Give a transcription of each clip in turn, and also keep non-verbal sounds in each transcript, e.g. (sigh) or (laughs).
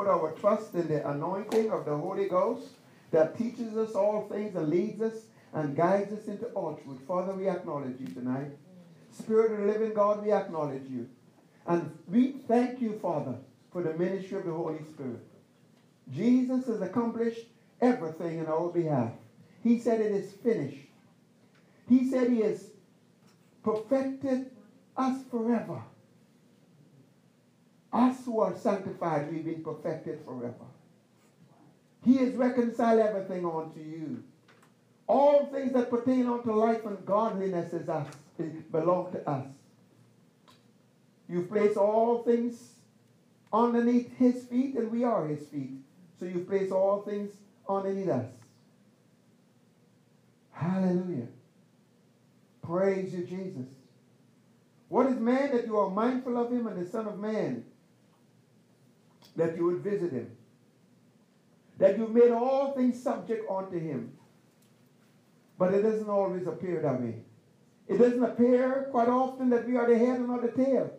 put our trust in the anointing of the Holy Ghost that teaches us all things and leads us and guides us into all truth. Father, we acknowledge you tonight. Spirit of the living God, we acknowledge you. And we thank you, Father, for the ministry of the Holy Spirit. Jesus has accomplished everything in our behalf. He said it is finished. He said he has perfected us forever. Us who are sanctified, we've been perfected forever. He has reconciled everything unto you. All things that pertain unto life and godliness is us, belong to us. You've placed all things underneath his feet, and we are his feet. So you place all things underneath us. Hallelujah. Praise you, Jesus. What is man that you are mindful of him, and the Son of Man that you would visit him? That you made all things subject unto him. But it doesn't always appear that way. It doesn't appear quite often that we are the head and not the tail.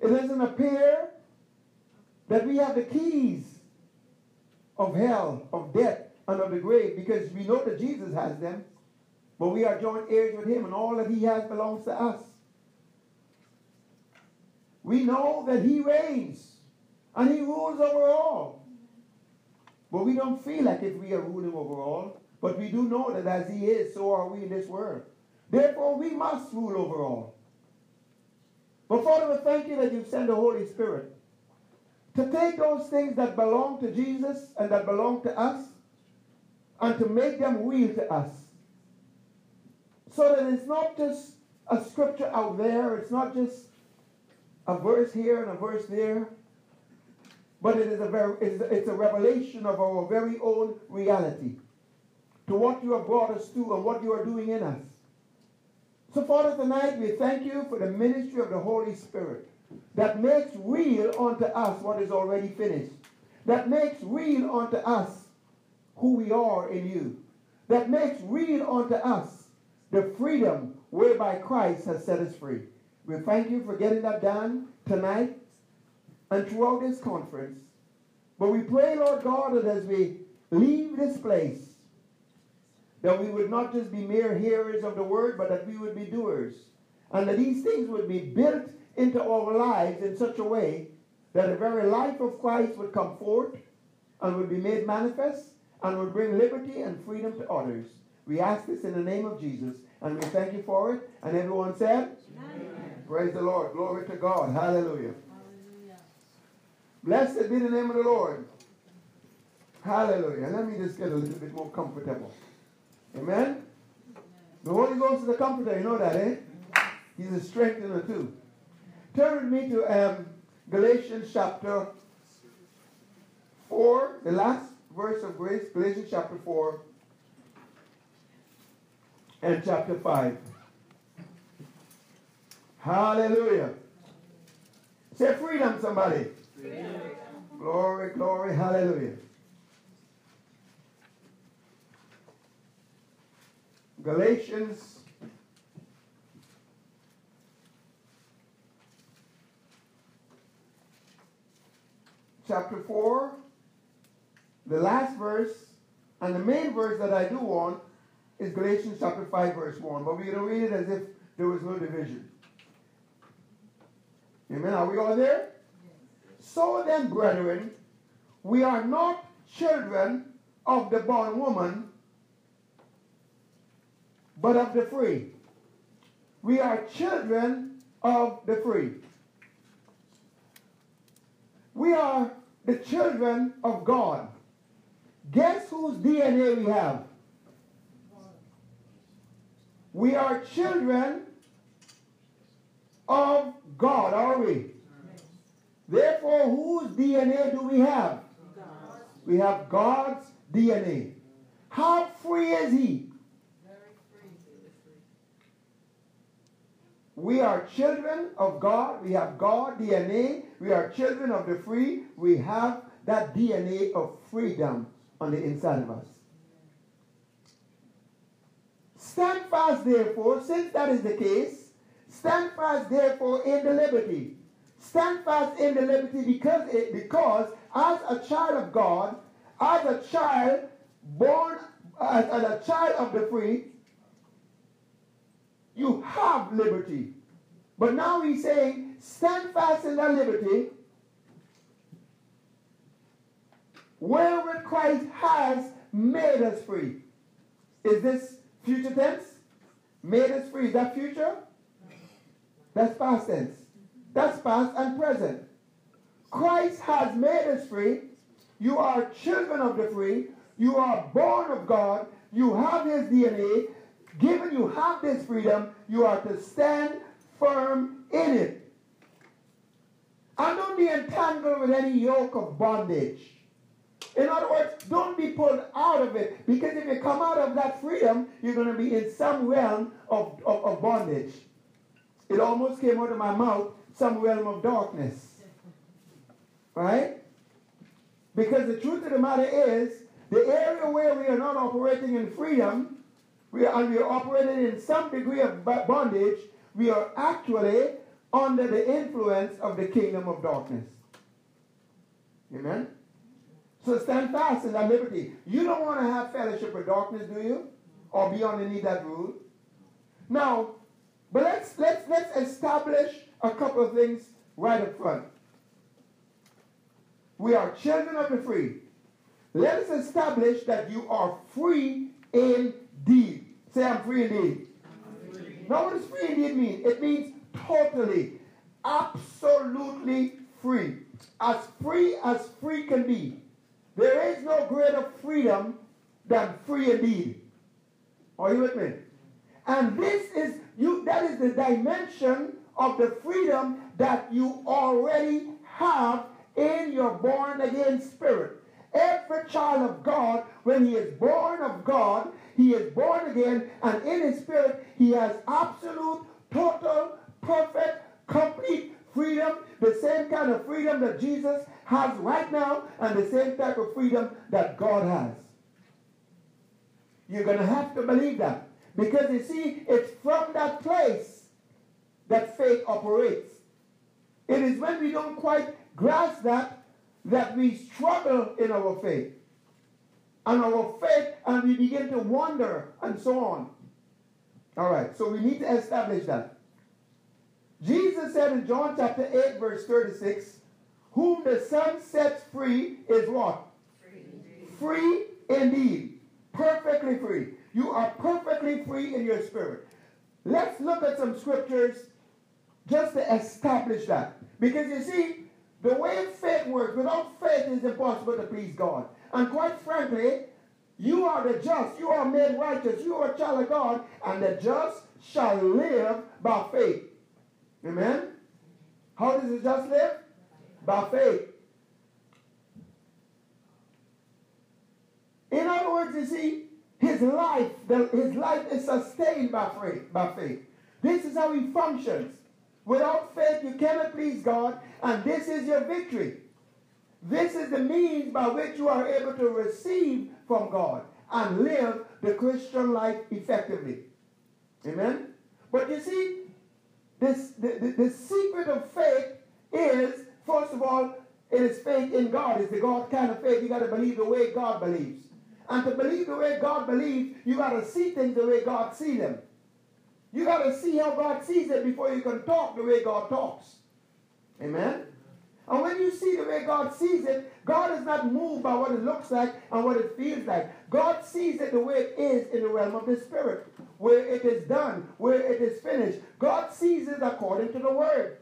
It doesn't appear that we have the keys of hell, of death, and of the grave because we know that Jesus has them. But we are joint heirs with him, and all that he has belongs to us. We know that he reigns and he rules over all. But we don't feel like if we are ruling over all. But we do know that as he is, so are we in this world. Therefore, we must rule over all. But Father, we thank you that you've sent the Holy Spirit to take those things that belong to Jesus and that belong to us and to make them real to us. So that it's not just a scripture out there, it's not just a verse here and a verse there, but it is a very, it's, it's a revelation of our very own reality to what you have brought us to and what you are doing in us. So, Father, tonight we thank you for the ministry of the Holy Spirit that makes real unto us what is already finished, that makes real unto us who we are in you, that makes real unto us the freedom whereby Christ has set us free. We thank you for getting that done tonight and throughout this conference. But we pray, Lord God, that as we leave this place, that we would not just be mere hearers of the word, but that we would be doers. And that these things would be built into our lives in such a way that the very life of Christ would come forth and would be made manifest and would bring liberty and freedom to others. We ask this in the name of Jesus, and we thank you for it. And everyone said, Amen. Praise the Lord. Glory to God. Hallelujah. Hallelujah. Blessed be the name of the Lord. Hallelujah. Let me just get a little bit more comfortable. Amen? The Holy Ghost is a comforter. You know that, eh? He's a strengthener too. Turn with me to um, Galatians chapter 4, the last verse of grace, Galatians chapter 4 and chapter 5. Hallelujah. Say freedom, somebody. Glory, glory, hallelujah. Galatians chapter 4, the last verse, and the main verse that I do want is Galatians chapter 5, verse 1. But we're going to read it as if there was no division. Amen. Are we all there? So then, brethren, we are not children of the bondwoman, but of the free. We are children of the free. We are the children of God. Guess whose DNA we have? We are children of God, are we? Therefore, whose DNA do we have? We have God's DNA. How free is He? We are children of God. We have God DNA. We are children of the free. We have that DNA of freedom on the inside of us. Stand fast, therefore, since that is the case, stand fast, therefore, in the liberty. Stand fast in the liberty because, it, because as a child of God, as a child born as, as a child of the free, you have liberty. But now he's saying, stand fast in that liberty, wherewith Christ has made us free. Is this future tense? Made us free. Is that future? That's past tense. That's past and present. Christ has made us free. You are children of the free. You are born of God. You have his DNA. Given you have this freedom, you are to stand firm in it. And don't be entangled with any yoke of bondage. In other words, don't be pulled out of it because if you come out of that freedom, you're going to be in some realm of, of, of bondage. It almost came out of my mouth, some realm of darkness. Right? Because the truth of the matter is, the area where we are not operating in freedom, we are, and we are operating in some degree of bondage, we are actually under the influence of the kingdom of darkness. Amen? So stand fast in that liberty. You don't want to have fellowship with darkness, do you? Or be underneath that rule? Now, but let's let's let's establish a couple of things right up front. We are children of the free. Let us establish that you are free indeed. Say, I'm free indeed. Now, what does free indeed mean? It means totally, absolutely free. As free as free can be. There is no greater freedom than free indeed. Are you with me? And this is you that is the dimension of the freedom that you already have in your born again spirit. Every child of God, when he is born of God, he is born again, and in his spirit, he has absolute, total, perfect, complete freedom, the same kind of freedom that Jesus has right now, and the same type of freedom that God has. You're going to have to believe that. Because you see, it's from that place that faith operates. It is when we don't quite grasp that that we struggle in our faith. And our faith, and we begin to wonder and so on. All right, so we need to establish that. Jesus said in John chapter 8, verse 36, Whom the Son sets free is what? Free indeed. Free indeed. Perfectly free. You are perfectly free in your spirit. Let's look at some scriptures just to establish that. Because you see, the way faith works, without faith, it is impossible to please God. And quite frankly, you are the just, you are made righteous, you are a child of God, and the just shall live by faith. Amen? How does the just live? By faith. In other words, you see, his life, the, his life is sustained by faith, by faith. This is how he functions. Without faith, you cannot please God, and this is your victory. This is the means by which you are able to receive from God and live the Christian life effectively. Amen? But you see, this, the, the, the secret of faith is, first of all, it is faith in God. It's the God kind of faith. You got to believe the way God believes. And to believe the way God believes, you got to see things the way God sees them. You got to see how God sees it before you can talk the way God talks. Amen? And when you see the way God sees it, God is not moved by what it looks like and what it feels like. God sees it the way it is in the realm of the Spirit, where it is done, where it is finished. God sees it according to the Word.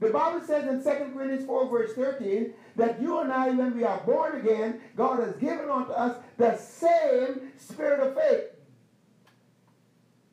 The Bible says in 2 Corinthians 4, verse 13, that you and I, when we are born again, God has given unto us the same spirit of faith.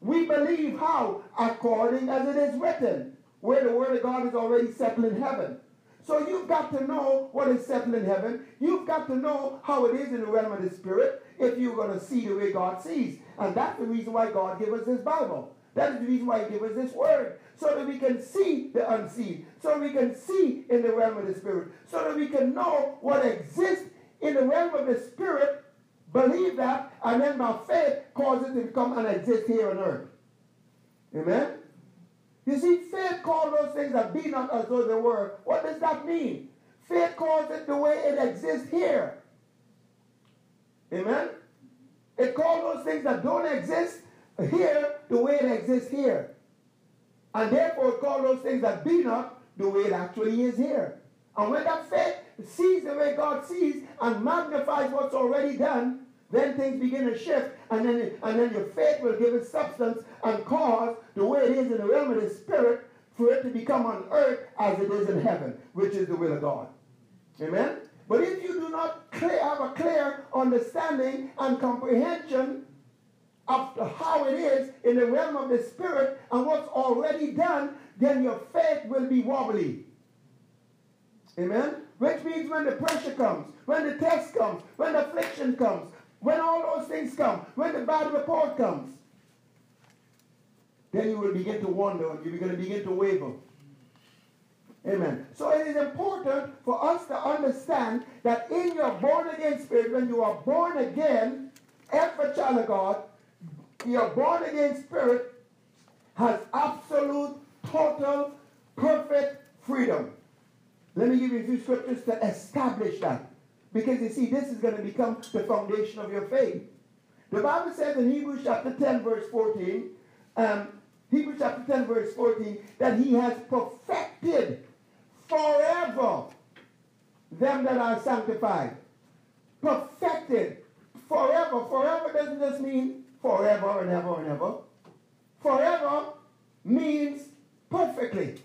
We believe how? According as it is written, where the word of God is already settled in heaven. So you've got to know what is settled in heaven. You've got to know how it is in the realm of the spirit if you're going to see the way God sees. And that's the reason why God gave us this Bible. That is the reason why he gave us this word. So that we can see the unseen. So we can see in the realm of the spirit. So that we can know what exists in the realm of the spirit believe that, and then by faith cause it to become and exist here on earth. Amen? You see, faith called those things that be not as though they were. What does that mean? faith calls it the way it exists here. Amen? It calls those things that don't exist here the way it exists here. And therefore it calls those things that be not the way it actually is here. And when that faith sees the way God sees and magnifies what's already done, then things begin to shift, and then, and then your faith will give it substance and cause the way it is in the realm of the spirit for it to become on earth as it is in heaven, which is the will of God. Amen? But if you do not clear, have a clear understanding and comprehension of how it is in the realm of the spirit and what's already done, then your faith will be wobbly. Amen? Which means when the pressure comes, when the test comes, when the affliction comes, when all those things come, when the bad report comes, then you will begin to wonder and you're going to begin to waver. Amen. So it is important for us to understand that in your born again spirit, when you are born again, every child of God, your born again spirit has absolute, total, perfect freedom. Let me give you a few scriptures to establish that. Because you see, this is going to become the foundation of your faith. The Bible says in Hebrews chapter 10, verse 14, um, Hebrews chapter 10, verse 14, that he has perfected forever them that are sanctified. Perfected forever. Forever doesn't just mean forever and ever and ever. Forever means perfectly.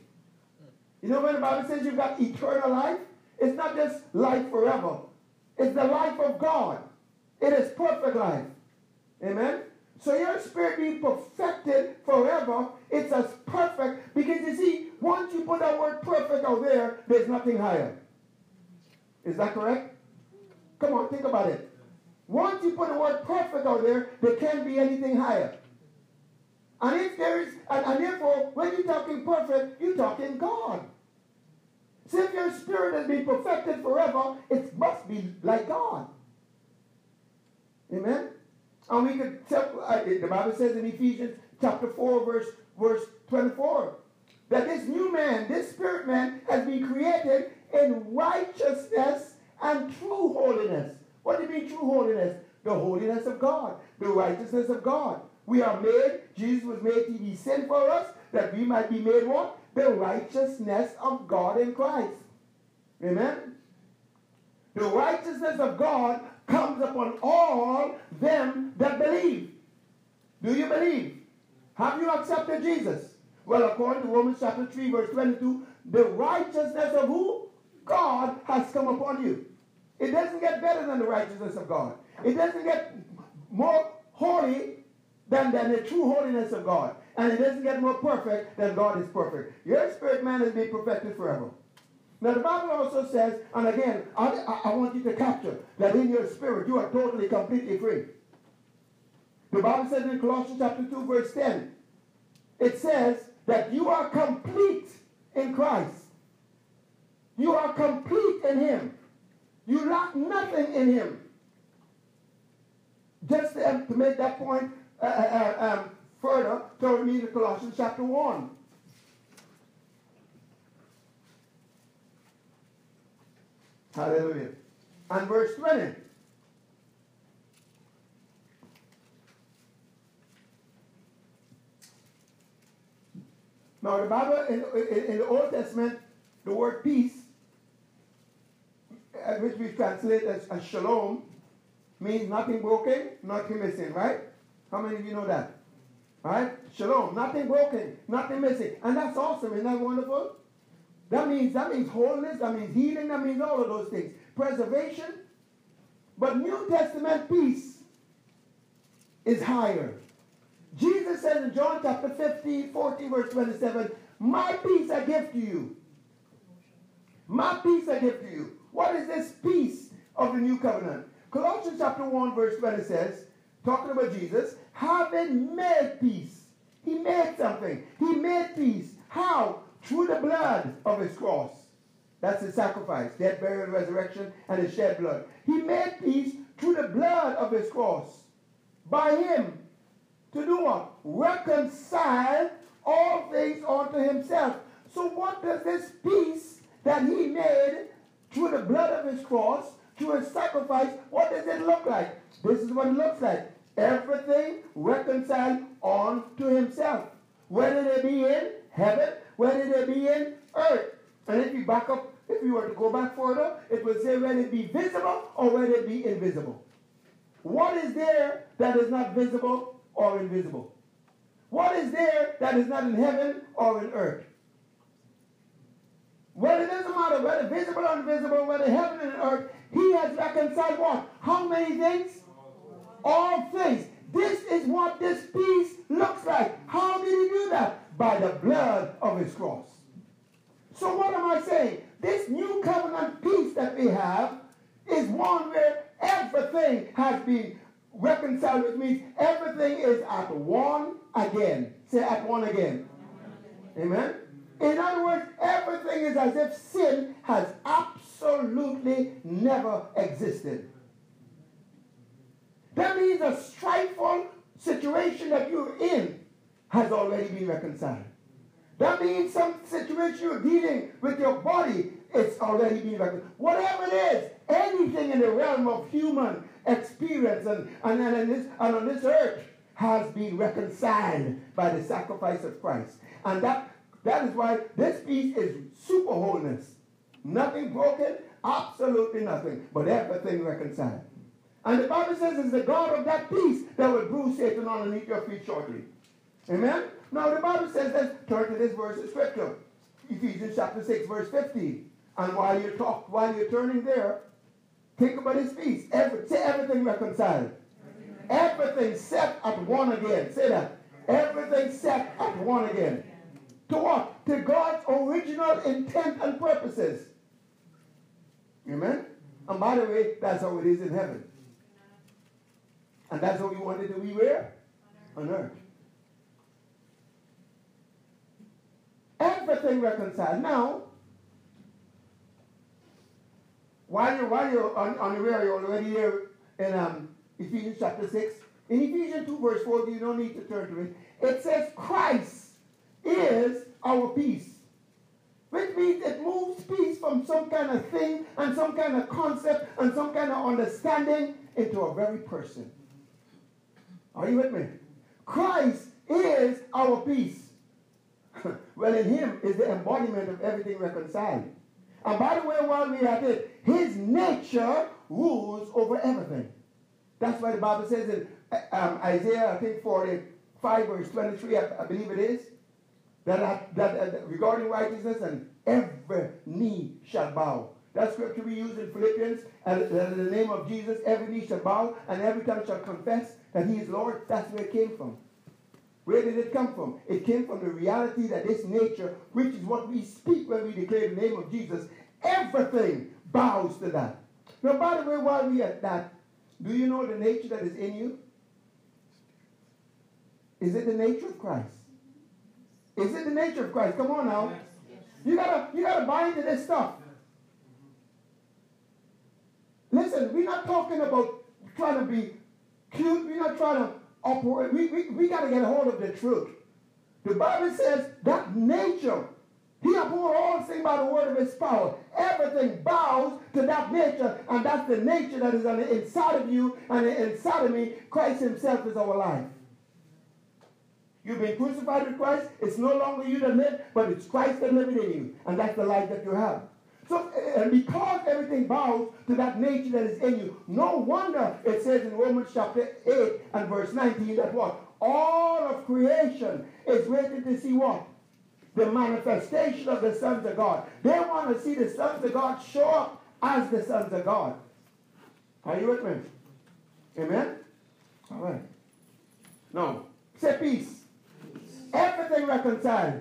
You know when the Bible says you've got eternal life? It's not just life forever. It's the life of God. It is perfect life. Amen? So your spirit being perfected forever, it's as perfect because you see, once you put that word perfect out there, there's nothing higher. Is that correct? Come on, think about it. Once you put the word perfect out there, there can't be anything higher. And if there is, and, and therefore, when you're talking perfect, you're talking God. So if your spirit has been perfected forever, it must be like God. Amen? And we could tell, uh, the Bible says in Ephesians chapter 4, verse, verse 24, that this new man, this spirit man, has been created in righteousness and true holiness. What do you mean true holiness? The holiness of God, the righteousness of God. We are made, Jesus was made to be sin for us, that we might be made what? The righteousness of God in Christ. Amen? The righteousness of God comes upon all them that believe. Do you believe? Have you accepted Jesus? Well, according to Romans chapter 3, verse 22, the righteousness of who? God has come upon you. It doesn't get better than the righteousness of God. It doesn't get more holy than, than the true holiness of God. And it doesn't get more perfect than God is perfect. Your spirit man has been perfected forever. Now the Bible also says, and again, I, I, want you to capture that in your spirit you are totally, completely free. The Bible says in Colossians chapter 2, verse 10, it says that you are complete in Christ. You are complete in Him. You lack nothing in Him. Just to, make that point uh, uh um, further, turn me to Colossians chapter 1. Hallelujah. And verse 20. Now, the Bible, in, in, in, the Old Testament, the word peace, uh, which we translate as, as shalom, means nothing broken, nothing missing, right? How many of you know that? Right? Shalom, nothing broken, nothing missing. And that's awesome, isn't that wonderful? That means that means wholeness, that means healing, that means all of those things. Preservation. But New Testament peace is higher. Jesus says in John chapter 15, 14, verse 27, My peace I give to you. My peace I give to you. What is this peace of the new covenant? Colossians chapter 1, verse 20 says, talking about Jesus, having made peace. He made something. He made peace. How? Through the blood of his cross. That's his sacrifice, death, burial, resurrection, and his shed blood. He made peace through the blood of his cross. By him, to do what? Reconcile all things unto himself. So what does this peace that he made through the blood of his cross, through his sacrifice, what does it look like? This is what it looks like. Everything reconciled unto himself. Whether they be in heaven, whether they be in earth. And if you back up, if you were to go back further, it would say whether it be visible or whether it be invisible. What is there that is not visible or invisible? What is there that is not in heaven or in earth? Well, it doesn't matter whether visible or invisible, whether heaven and earth, he has reconciled what? How many things? All things. This is what this peace looks like. How did he do that? By the blood of his cross. So what am I saying? This new covenant peace that we have is one where everything has been reconciled, which means everything is at one again. Say at one again. Amen. In other words, everything is as if sin has absolutely never existed. That means a strifeful situation that you're in has already been reconciled. That means some situation you're dealing with your body, it's already been reconciled. Whatever it is, anything in the realm of human experience and, and, and, this, and on this earth has been reconciled by the sacrifice of Christ. And that, that is why this peace is super wholeness. Nothing broken, absolutely nothing, but everything reconciled. And the Bible says it's the God of that peace that will bruise Satan underneath your feet shortly. Amen? Now the Bible says that, turn to this verse of scripture. Ephesians chapter 6, verse 15. And while you're talk, while you're turning there, think about his peace. Every, say everything reconciled. Everything set at one again. Say that. Everything set at one again. To what? To God's original intent and purposes. Amen? And by the way, that's how it is in heaven. And that's what we wanted to be where? On earth. Everything reconciled. Now, while you're, while you're on, on the way, you're already here in um, Ephesians chapter 6. In Ephesians 2, verse 4, you don't need to turn to it. It says, Christ is our peace. Which means it moves peace from some kind of thing and some kind of concept and some kind of understanding into a very person. Are you with me? Christ is our peace. (laughs) well, in him is the embodiment of everything reconciled. And by the way, while we are it, his nature rules over everything. That's why the Bible says in um, Isaiah, I think 45, verse 23, I, I believe it is, that, that, that regarding righteousness and every knee shall bow. That scripture we use in Philippians, and in the name of Jesus, every knee shall bow and every tongue shall confess that he is Lord. That's where it came from. Where did it come from? It came from the reality that this nature, which is what we speak when we declare the name of Jesus, everything bows to that. Now, by the way, while we are at that, do you know the nature that is in you? Is it the nature of Christ? Is it the nature of Christ? Come on now. You gotta, you gotta buy into this stuff. Listen, we're not talking about trying to be cute. We're not trying to operate. We, we, we got to get a hold of the truth. The Bible says that nature, he uphold all things by the word of his power. Everything bows to that nature, and that's the nature that is on the inside of you and the inside of me. Christ himself is our life. You've been crucified with Christ. It's no longer you that live, but it's Christ that lives in you. And that's the life that you have. So, and because everything bows to that nature that is in you, no wonder it says in Romans chapter 8 and verse 19 that what? All of creation is waiting to see what? The manifestation of the sons of God. They want to see the sons of God show up as the sons of God. Are you with me? Amen? All right. No. Say peace. Everything reconciled.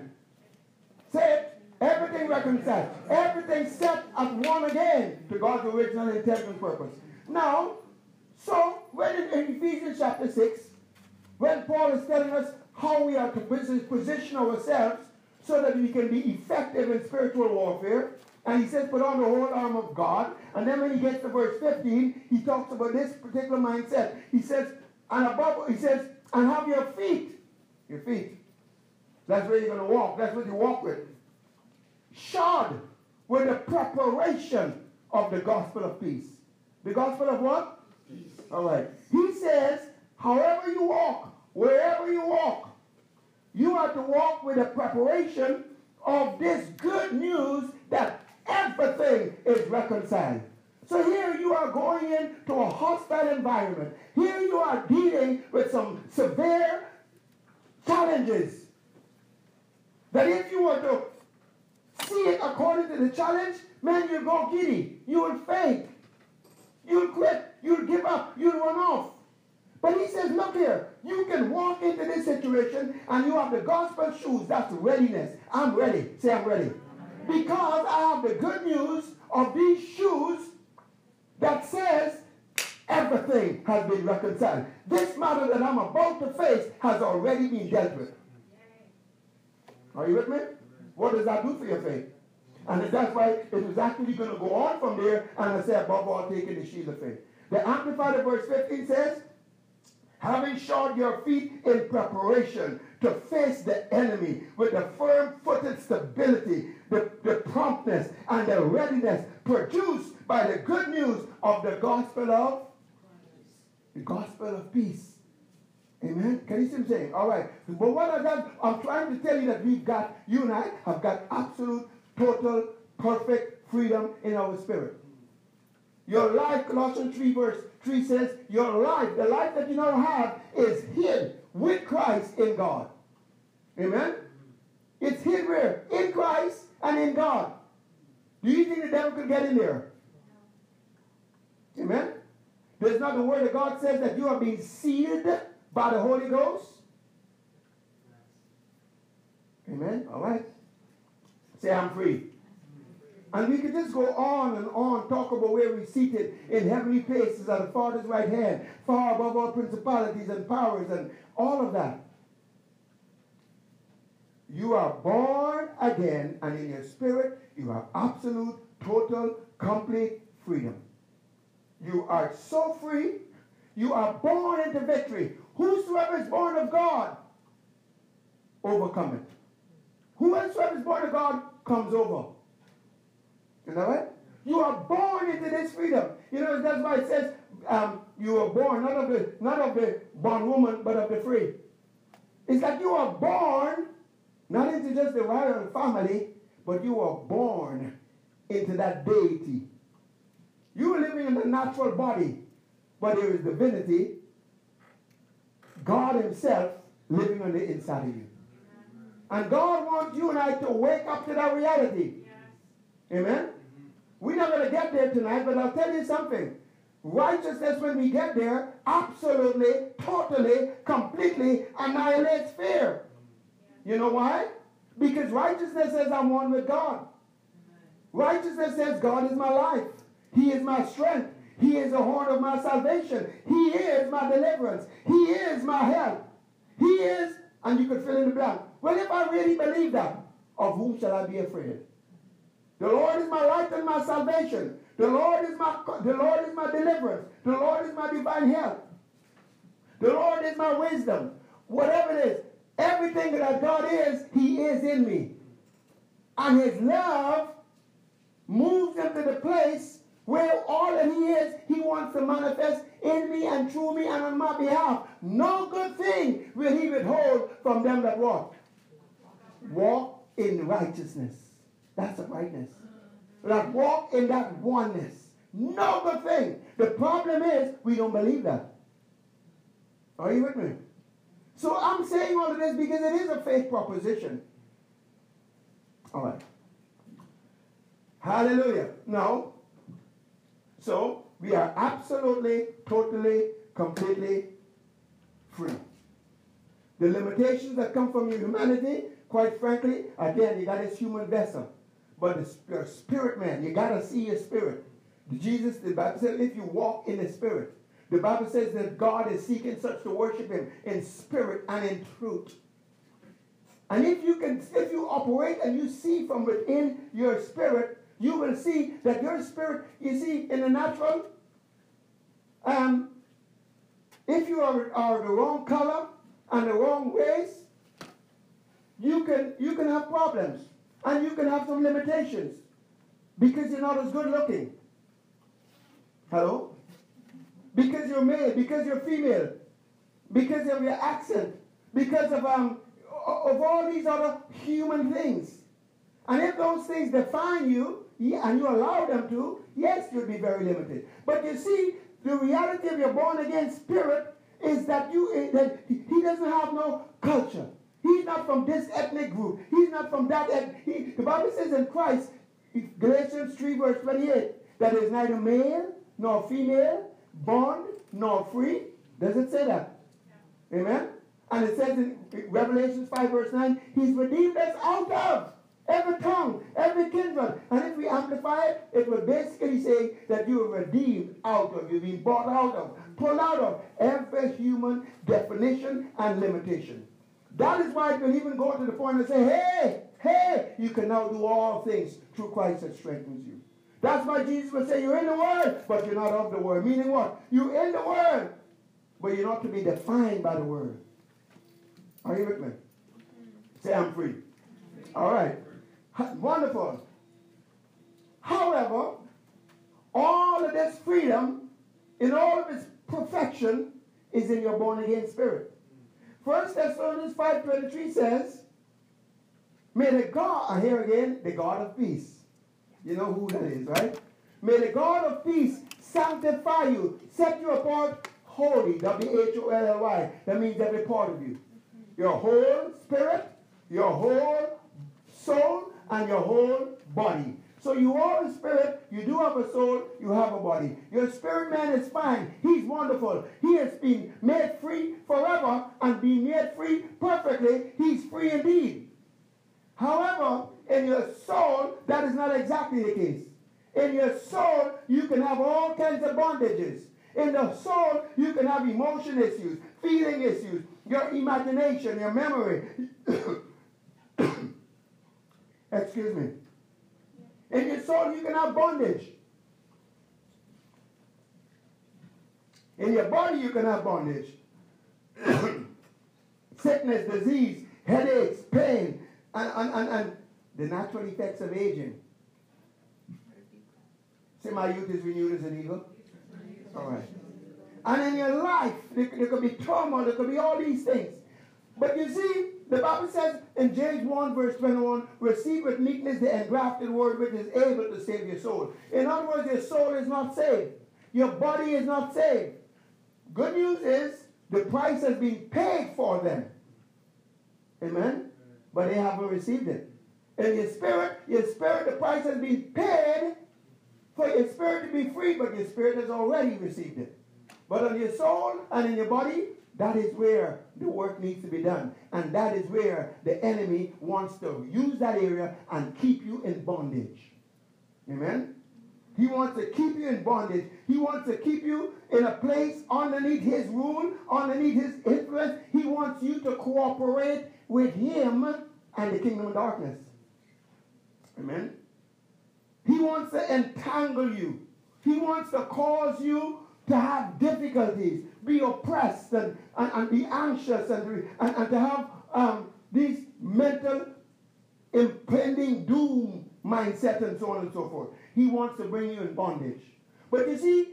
Say it. Everything reconciled. Everything set at one again to God's original intent and purpose. Now, so when in, in Ephesians chapter 6, when Paul is telling us how we are to position ourselves so that we can be effective in spiritual warfare, and he says, put on the whole arm of God. And then when he gets to verse 15, he talks about this particular mindset. He says, and above, he says, and have your feet. Your feet. That's where you're going to walk. That's what you walk with shod with the preparation of the gospel of peace. The gospel of what? Peace. All right. He says, however you walk, wherever you walk, you are to walk with the preparation of this good news that everything is reconciled. So here you are going into a hostile environment. Here you are dealing with some severe challenges. That if you were to see it according to the challenge, man, you'll go giddy. You will faint. You'll quit. You'll give up. You'll run off. But he says, look here, you can walk into this situation and you have the gospel shoes. That's readiness. I'm ready. Say, I'm ready. Because I have the good news of these shoes that says everything has been reconciled. This matter that I'm about to face has already been dealt with. Are you with me? What does that do for your faith? And that's why it was actually going to go on from there, and I said, above all, taking the shield of faith. The Amplified of verse 15 says, having shod your feet in preparation to face the enemy with the firm-footed stability, the, the promptness, and the readiness produced by the good news of the gospel of the gospel of peace. Amen. Can you see what I'm saying? All right. But what I got, I'm trying to tell you that we've got, you and I have got absolute, total, perfect freedom in our spirit. Your life, Colossians 3 verse 3 says, your life, the life that you now have, is hid with Christ in God. Amen? It's hid where? In Christ and in God. Do you think the devil could get in there? Amen? There's not the word of God says that you are being sealed by the Holy Ghost. Amen? All right. Say, I'm free. And we could just go on and on, talk about where we're seated in heavenly places at the Father's right hand, far above all principalities and powers and all of that. You are born again, and in your spirit, you have absolute, total, complete freedom. You are so free. You are born into victory. Whosoever is born of God overcometh. Whosoever is born of God comes over. Is that right? You are born into this freedom. You know, that's why it says um, you are born not of the not of the bondwoman, but of the free. It's like you are born not into just the royal family, but you are born into that deity. You are living in the natural body, but there is divinity, God Himself living on the inside of you. And God wants you and I to wake up to that reality. Amen? We're not going to get there tonight, but I'll tell you something. Righteousness, when we get there, absolutely, totally, completely annihilates fear. You know why? Because righteousness says I'm one with God. Righteousness says God is my life. He is my strength. He is the horn of my salvation. He is my deliverance. He is my help. He is, and you could fill in the blank. Well, if I really believe that, of whom shall I be afraid? The Lord is my light and my salvation. The Lord is my the Lord is my deliverance. The Lord is my divine help. The Lord is my wisdom. Whatever it is, everything that God is, He is in me. And His love moves him to the place where all that He is, He wants to manifest in me and through me and on my behalf. No good thing will He withhold from them that walk. Walk in righteousness. That's uprightness. Like walk in that oneness. No good thing. The problem is we don't believe that. Are you with me? So I'm saying all of this because it is a faith proposition. All right. Hallelujah. Now, so we are absolutely, totally, completely free. The limitations that come from your humanity, quite frankly, again, you got this human vessel. But the, spirit man, you got to see your spirit. Jesus, the Bible says, if you walk in the spirit, the Bible says that God is seeking such to worship him in spirit and in truth. And if you can, if you operate and you see from within your spirit, you will see that your spirit, you see, in the natural, um, if you are, are the wrong color and the wrong ways, you can you can have problems and you can have some limitations because you're not as good looking. Hello? Because you're male, because you're female, because of your accent, because of um of all these other human things. And if those things define you, yeah, and you allow them to, yes, you'll be very limited. But you see, the reality of your born again spirit is that you eh, that he doesn't have no culture. He's not from this ethnic group. He's not from that. He, the Bible says in Christ, Galatians 3 verse 28, that is neither male nor female, bond nor free. Does it say that? Yeah. Amen? And it says in Revelation 5 verse 9, he's redeemed us out of every tongue, every kindred. And if we amplify it, it will basically say that you are redeemed out of, you've been bought out of, pulled out of every human definition and limitation. That is why you can even go to the point and say, hey, hey, you can now do all things through Christ that strengthens you. That's why Jesus would say, you're in the world, but you're not of the world. Meaning what? You're in the world, but you're not to be defined by the world. Are you with me? Say, I'm free. All right. Wonderful. However, all of this freedom, in all of its perfection, is in your born again spirit. First Thessalonians 5.23 says, May the God, here again, the God of peace. You know who that is, right? May the God of peace sanctify you, set you apart holy, W-H-O-L-L-Y. That means every part of you. Your whole spirit, your whole soul, and your whole body. So you are a spirit, you do have a soul, you have a body. Your spirit man is fine. He's wonderful. He has been made free forever and being made free perfectly. He's free indeed. However, in your soul, that is not exactly the case. In your soul, you can have all kinds of bondages. In the soul, you can have emotion issues, feeling issues, your imagination, your memory. (coughs) Excuse me. In your soul, you can have bondage. In your body, you can have bondage. (coughs) Sickness, disease, headaches, pain, and, and, and, and the natural effects of aging. Say, my youth is renewed as an eagle. All right. And in your life, there, there could be turmoil, there could be all these things. But you see, the Bible says in James 1, verse 21, receive with meekness the engrafted word which is able to save your soul. In other words, your soul is not saved. Your body is not saved. Good news is the price has been paid for them. Amen? But they haven't received it. In your spirit, your spirit, the price has been paid for your spirit to be free, but your spirit has already received it. But on your soul and in your body, that is where the work needs to be done. And that is where the enemy wants to use that area and keep you in bondage. Amen? He wants to keep you in bondage. He wants to keep you in a place underneath his rule, underneath his influence. He wants you to cooperate with him and the kingdom of darkness. Amen? He wants to entangle you. He wants to cause you to have difficulties, be oppressed, and, and, and be anxious, and, and, and to have um, these mental impending doom mindset, and so on and so forth. He wants to bring you in bondage. But you see,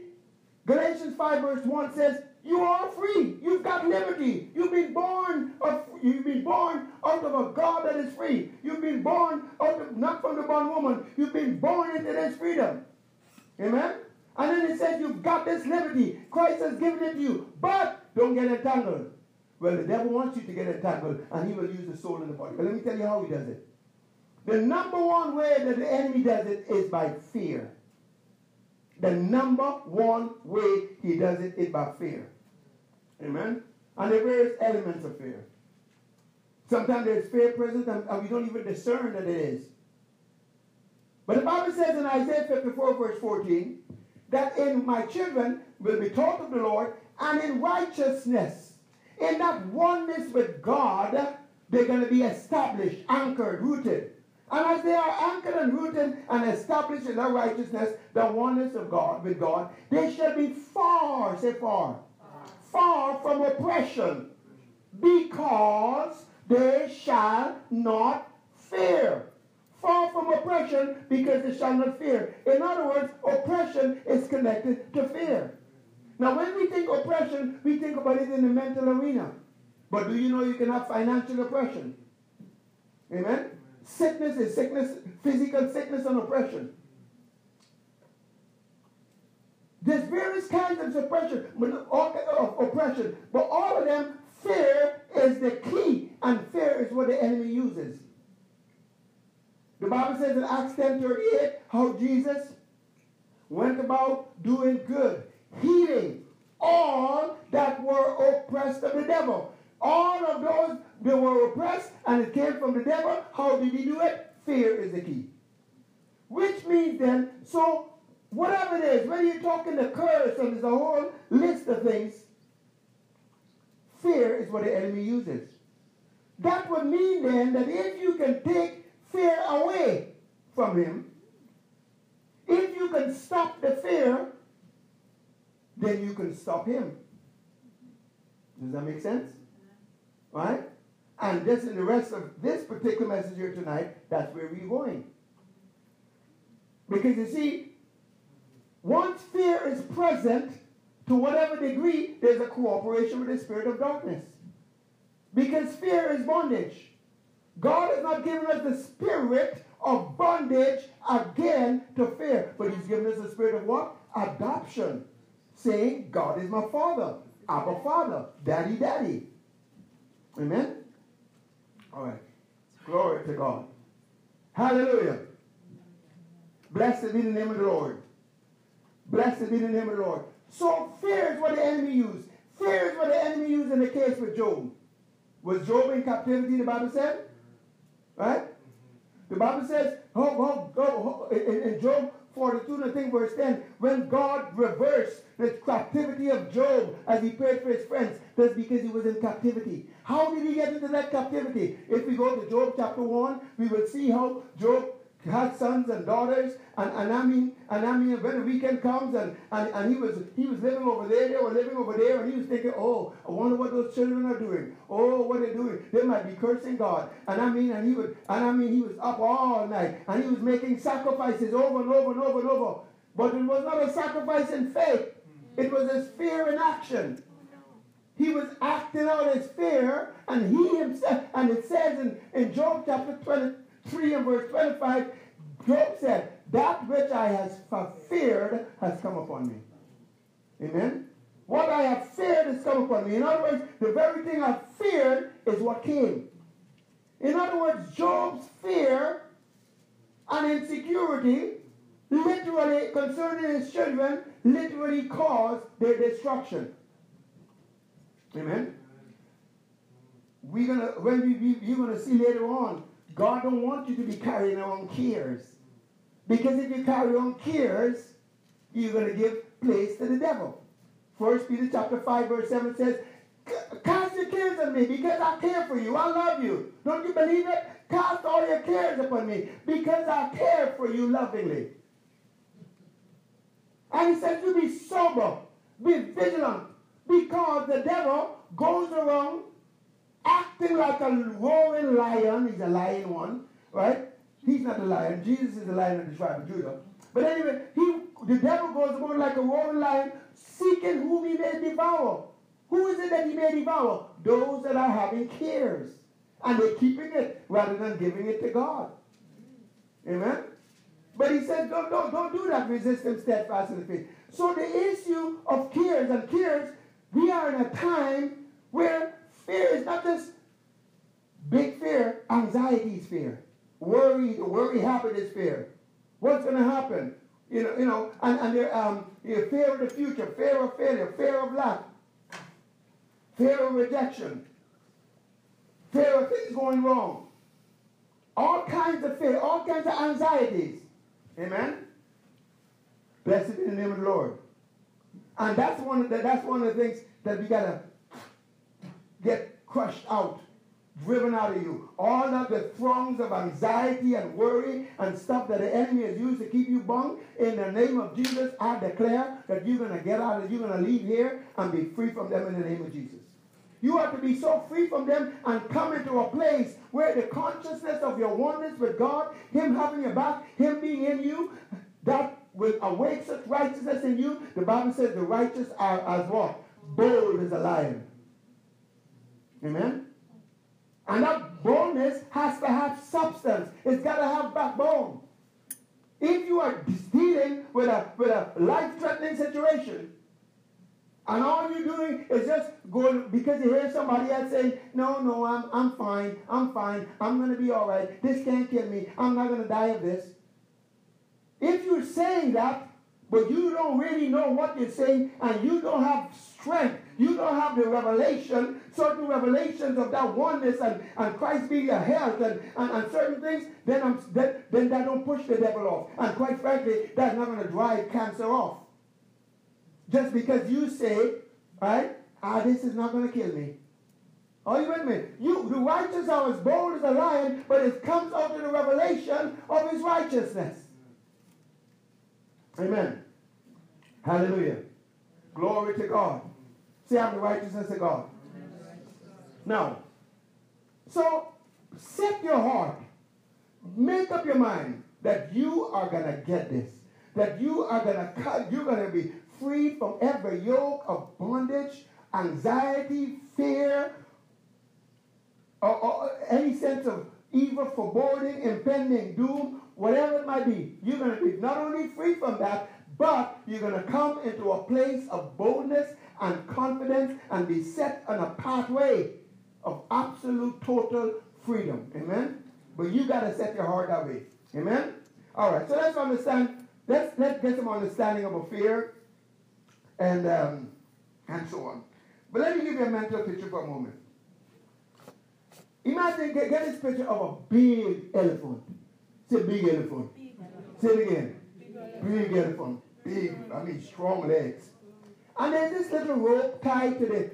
Galatians 5 verse 1 says, you are free. You've got liberty. You've been born of, you've been born out of a God that is free. You've been born out of not from the bondwoman. You've been born into this freedom. Amen? And then it says you've got this liberty. Christ has given it to you. But don't get entangled. Well, the devil wants you to get entangled, and he will use the soul and the body. But let me tell you how he does it. The number one way that the enemy does it is by fear. The number one way he does it is by fear. Amen? And there are various elements of fear. Sometimes there's fear present and, and we don't even discern that it is. But the Bible says in Isaiah 54, verse 14, that in my children will be taught of the Lord, and in righteousness, in that oneness with God, they're going to be established, anchored, rooted. And as they are anchored and rooted and established in their righteousness, the oneness of God with God, they shall be far, say far, far from oppression, because they shall not fear. Far from oppression because it shall not fear. In other words, oppression is connected to fear. Now, when we think oppression, we think about it in the mental arena. But do you know you can have financial oppression? Amen? Sickness is sickness, physical sickness and oppression. There's various kinds of oppression, of oppression, but all of them, fear is the key, and fear is what the enemy uses. The Bible says in Acts 10 38 how Jesus went about doing good, healing all that were oppressed of the devil. All of those that were oppressed and it came from the devil, how did he do it? Fear is the key. Which means then, so whatever it is, whether you're talking the curse and there's a whole list of things, fear is what the enemy uses. That would mean then that if you can take fear away from him, if you can stop the fear, then you can stop him. Does that make sense? Right? And this in the rest of this particular message here tonight, that's where we're going. Because you see, once fear is present, to whatever degree, there's a cooperation with the spirit of darkness. Because fear is bondage. God has not given us the spirit of bondage again to fear, but He's given us the spirit of what? Adoption. Saying, God is my father. Abba Father. Daddy, Daddy. Amen? All right. Glory to God. Hallelujah. Blessed be the name of the Lord. Blessed be the name of the Lord. So fear is what the enemy used. Fear is what the enemy used in the case with Job. Was Job in captivity, the Bible said? Right? The Bible says, in, in Job 42, I think verse 10, when God reversed the captivity of Job as he prayed for his friends, that's because he was in captivity. How did he get into that captivity? If we go to Job chapter 1, we will see how Job had sons and daughters, and, and I mean, and I mean, when the weekend comes, and, and, and he was he was living over there, they were living over there, and he was thinking, oh, I wonder what those children are doing. Oh, what they're doing. They might be cursing God. And I mean, and he would, and I mean, he was up all night, and he was making sacrifices over and over and over and over. But it was not a sacrifice in faith. It was his fear in action. He was acting out his fear, and he himself, and it says in, in Job chapter 20, 3 and verse 25, Job said, That which I have feared has come upon me. Amen? What I have feared has come upon me. In other words, the very thing I feared is what came. In other words, Job's fear and insecurity, literally concerning his children, literally caused their destruction. Amen? We're gonna when we, we you're gonna see later on God don't want you to be carrying around cares. Because if you carry on cares, you're going to give place to the devil. First Peter chapter 5, verse 7 says, Cast your cares on me because I care for you. I love you. Don't you believe it? Cast all your cares upon me because I care for you lovingly. And he says to be sober, be vigilant, because the devil goes around acting like a roaring lion. He's a lion one, right? He's not a lion. Jesus is the lion of the tribe of Judah. But anyway, he, the devil goes about like a roaring lion, seeking whom he may devour. Who is it that he may devour? Those that are having cares. And they're keeping it rather than giving it to God. Amen? But he said, don't, don't, don't do that. Resist him steadfast in the faith. So the issue of cares and cares, we are in a time where Fear is not just big fear, anxiety is fear. Worry, worry habit is fear. What's going to happen? You know, you know, and, and um, you fear of the future, fear of failure, fear of lack, fear of rejection, fear of things going wrong. All kinds of fear, all kinds of anxieties. Amen? Blessed be the name of the Lord. And that's one of the, that's one of the things that we gotta get crushed out, driven out of you. All of the throngs of anxiety and worry and stuff that the enemy has used to keep you bound, in the name of Jesus, I declare that you're going to get out of you're going to leave here and be free from them in the name of Jesus. You are to be so free from them and come into a place where the consciousness of your oneness with God, Him having your back, Him being in you, that will awake such righteousness in you. The Bible says the righteous are as what? Bold as a lion. Amen? And that boldness has to have substance. It's got to have backbone. If you are dealing with a, with a life-threatening situation, and all you're doing is just going because you hear somebody else say, no, no, I'm, I'm fine, I'm fine, I'm going to be all right, this can't kill me, I'm not going to die of this. If you're saying that, but you don't really know what you're saying, and you don't have strength, you don't have the revelation, certain revelations of that oneness and, and Christ being your health and, and, and certain things, then, I'm, then, then that don't push the devil off. And quite frankly, that's not going to drive cancer off. Just because you say, right, ah, this is not going to kill me. Are you with me? You, the righteous are as bold as a lion, but it comes out of the revelation of his righteousness. Amen. Hallelujah. Glory to God. See, I'm the righteousness of God. Now, so set your heart, make up your mind that you are to get this. That you are to cut, you're to be free from every yoke of bondage, anxiety, fear, or, or any sense of evil, foreboding, impending doom, whatever it might be. You're to be not only free from that, but you're to come into a place of boldness and confidence and be set on a pathway of absolute total freedom. Amen? But you got to set your heart that way. Amen? All right, so let's understand. Let's, let's get some understanding of a fear and, um, and so on. But let me give you a mental picture for a moment. Imagine, get, get this picture of a big elephant. Say big elephant. Big elephant. Say it again. Big elephant. Big elephant. Big, I mean strong legs. And then this little rope tied to the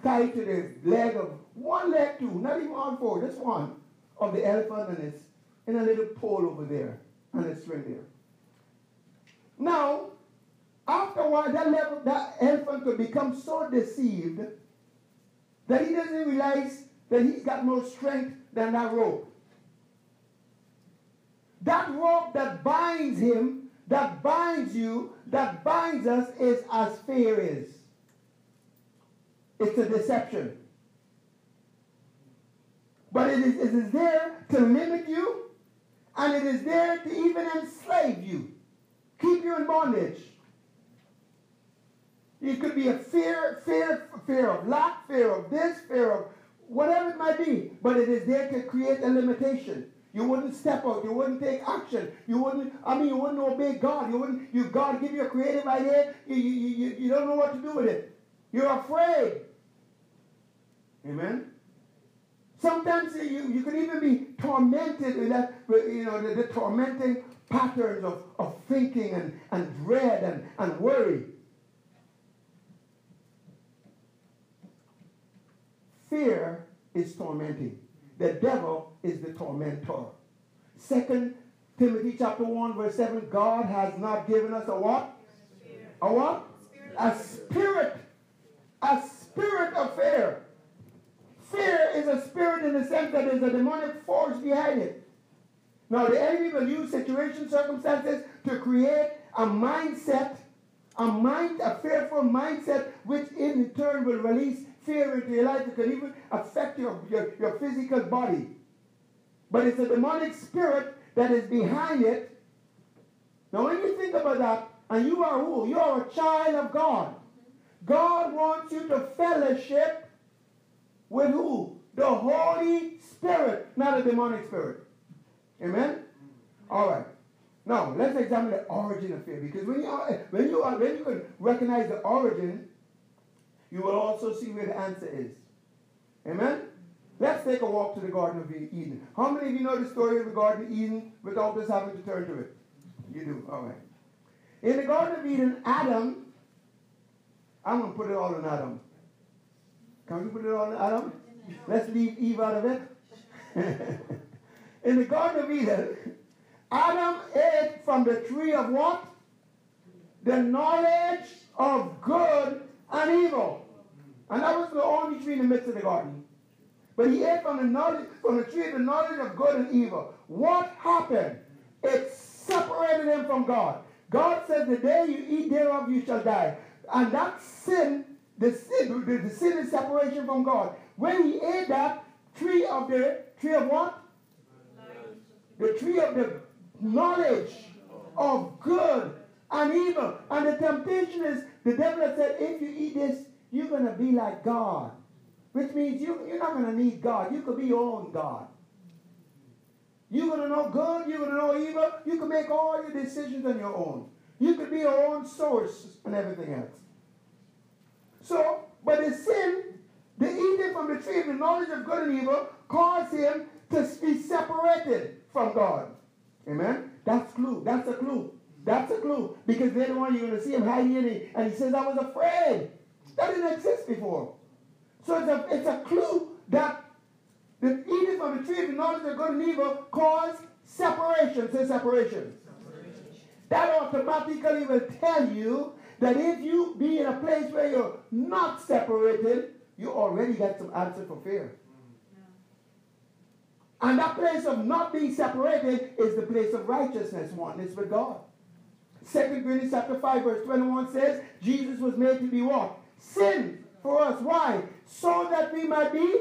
tied to the leg of one leg too, not even on four, just one of the elephant and it's in a little pole over there and it's string there. Now, after a while, that, level, that elephant could become so deceived that he doesn't realize that he's got more strength than that rope. That rope that binds him, that binds you, that binds us is as fear is. It's a deception. But it is, it is there to limit you, and it is there to even enslave you, keep you in bondage. It could be a fear, fear, fear of lack, fear of this, fear of whatever it might be, but it is there to create a limitation. You wouldn't step out. You wouldn't take action. You wouldn't, I mean, you wouldn't obey God. You wouldn't, you, God give you a creative idea. You, you, you, you don't know what to do with it. You're afraid. Amen? Sometimes you, you can even be tormented with that, you know, the, the tormenting patterns of, of thinking and, and dread and, and worry. Fear is tormenting. The devil is the tormentor. Second Timothy chapter 1, verse 7, God has not given us a what? Spirit. A what? Spirit. A spirit. A spirit of fear. Fear is a spirit in the sense that there's a demonic force behind it. Now, the enemy will use situation, circumstances to create a mindset, a mind, a fearful mindset, which in turn will release fear into your life. It can even affect your, your, your physical body. But it's a demonic spirit that is behind it. Now, when you think about that, and you are who? You are a child of God. God wants you to fellowship with who? The Holy Spirit, not a demonic spirit. Amen? All right. Now, let's examine the origin of fear. Because when you, are, when you, are, when you can recognize the origin, you will also see where the answer is. Amen? Let's take a walk to the Garden of Eden. How many of you know the story of the Garden of Eden without us having to turn to it? You do. All right. In the Garden of Eden, Adam, I'm going to put it all on Adam. Can we put it all on Adam? Let's leave Eve out of it. (laughs) In the Garden of Eden, Adam ate from the tree of what? The knowledge of good and evil. And that was the only tree in the midst of the garden. But he ate from the knowledge, from the tree of the knowledge of good and evil. What happened? It separated him from God. God said, The day you eat thereof, you shall die. And that sin, the sin, the, the sin is separation from God. When he ate that tree of the tree of what? The tree of the knowledge of good and evil. And the temptation is the devil has said, if you eat this, you're going to be like God. Which means you, you're not going to need God. You could be your own God. You're going to know good, you're going to know evil. You can make all your decisions on your own. You could be your own source and everything else. So, but the sin, the eating from the tree of the knowledge of good and evil, caused him to be separated from God. Amen? That's clue. That's a clue. That's a clue. Because later on you're going to see him hiding and he, and he says, I was afraid. That didn't exist before. So it's a, it's a clue that the eating from the tree of the knowledge of good and evil caused separation. Say separation. separation. That automatically will tell you that if you be in a place where you're not separated, you already got some answer for fear. And that place of not being separated is the place of righteousness, oneness with God. Second Corinthians chapter 5, verse 21 says, Jesus was made to be what? Sin for us. Why? So that we might be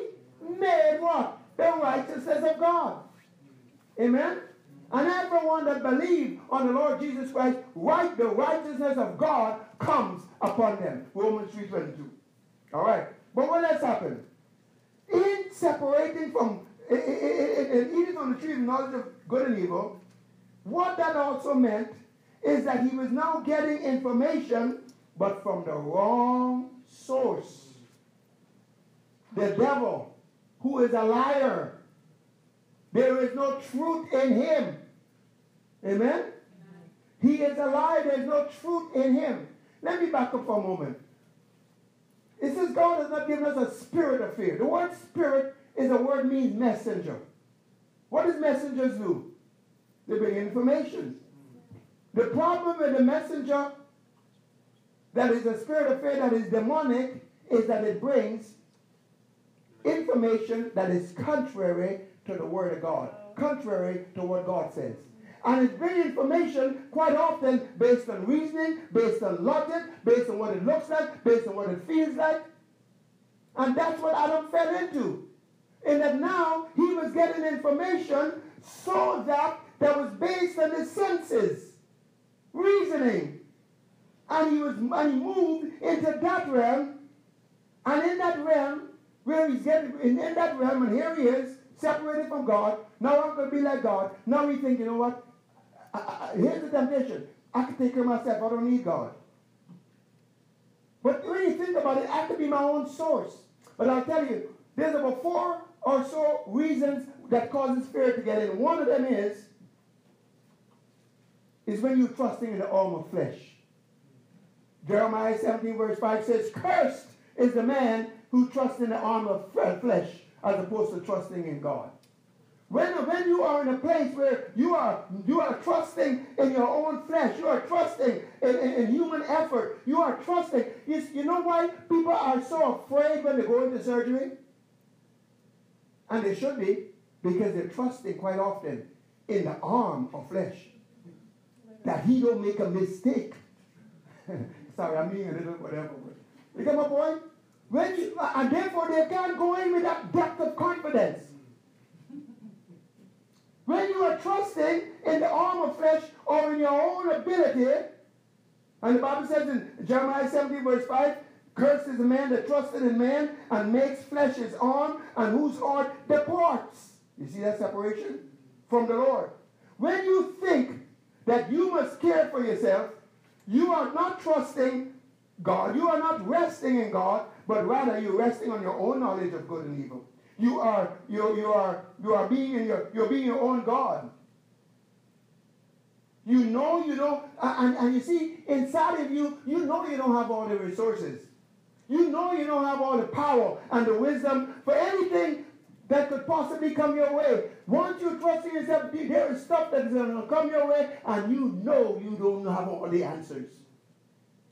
made what? The righteousness of God. Amen? And everyone that believes on the Lord Jesus Christ, right, the righteousness of God comes upon them. Romans 3.22. All right. But what has happened? In separating from and eating from the tree of knowledge of good and evil, what that also meant is that he was now getting information, but from the wrong source. The devil, who is a liar. There is no truth in him. Amen? He is a liar. There's no truth in him. Let me back up for a moment. It says God has not given us a spirit of fear. The word spirit is a word means messenger. What does messengers do? They bring information. The problem with the messenger that is a spirit of fear that is demonic is that it brings information that is contrary to the word of God, contrary to what God says. And it brings information quite often based on reasoning, based on logic, based on what it looks like, based on what it feels like. And that's what Adam fell into. In that now he was getting information so that that was based on his senses, reasoning. And he was and he moved into that realm. And in that realm, where he's getting in, in that realm, and here he is, separated from God. Now I'm going to be like God. Now we think, you know what? I, I, here's the temptation. I can take care of myself. I don't need God. But when you think about it, I could be my own source. But I'll tell you, there's about four or so reasons that causes fear to get in. One of them is, is when you're trusting in the arm of flesh. Jeremiah 17 verse 5 says, Cursed is the man who trusts in the arm of flesh as opposed to trusting in God. When, when you are in a place where you are you are trusting in your own flesh, you are trusting in, in, in human effort, you are trusting. You, you know why people are so afraid when they go into surgery? And they should be, because they're trusting quite often in the arm of flesh. That he don't make a mistake. (laughs) Sorry, I'm being a little whatever. You get my point? When you, and therefore they can't go in with that depth of confidence. When you are trusting in the arm of flesh or in your own ability, and the Bible says in Jeremiah 17 verse 5, Cursed is man that trusted in man and makes flesh his arm and whose heart departs. You see that separation? From the Lord. When you think that you must care for yourself, you are not trusting God. You are not resting in God, but rather you're resting on your own knowledge of good and evil. You are you you are you are being in your you're being your own God. You know you don't and, and you see inside of you, you know you don't have all the resources. You know you don't have all the power and the wisdom for anything that could possibly come your way. Once you trust in yourself, there is stuff that is going to come your way, and you know you don't have all the answers.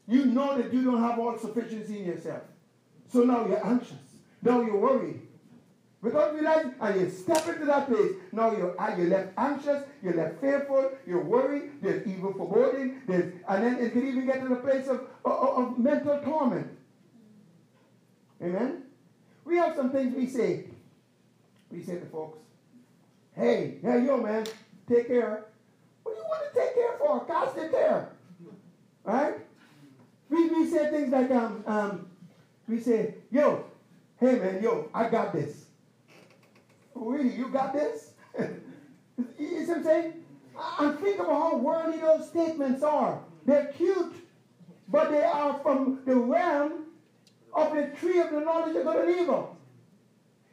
You know that you don't have all sufficiency in yourself. So now you're anxious. Now you're worried. Because you realize, and you step into that place, now you're, uh, you're left anxious, you're left fearful, you're worried, there's evil foreboding, there's, and then it can even get to the place of, of, of mental torment. Amen? We have some things we say. We say to folks, hey, hey, yo, man, take care. What do you want to take care for? God take care. Right? We, we say things like, um, um, we say, yo, hey, man, yo, I got this. Really, you got this? (laughs) you see what I'm saying? And think about how worldly those statements are. They're cute, but they are from the realm of the tree of the knowledge of good and evil.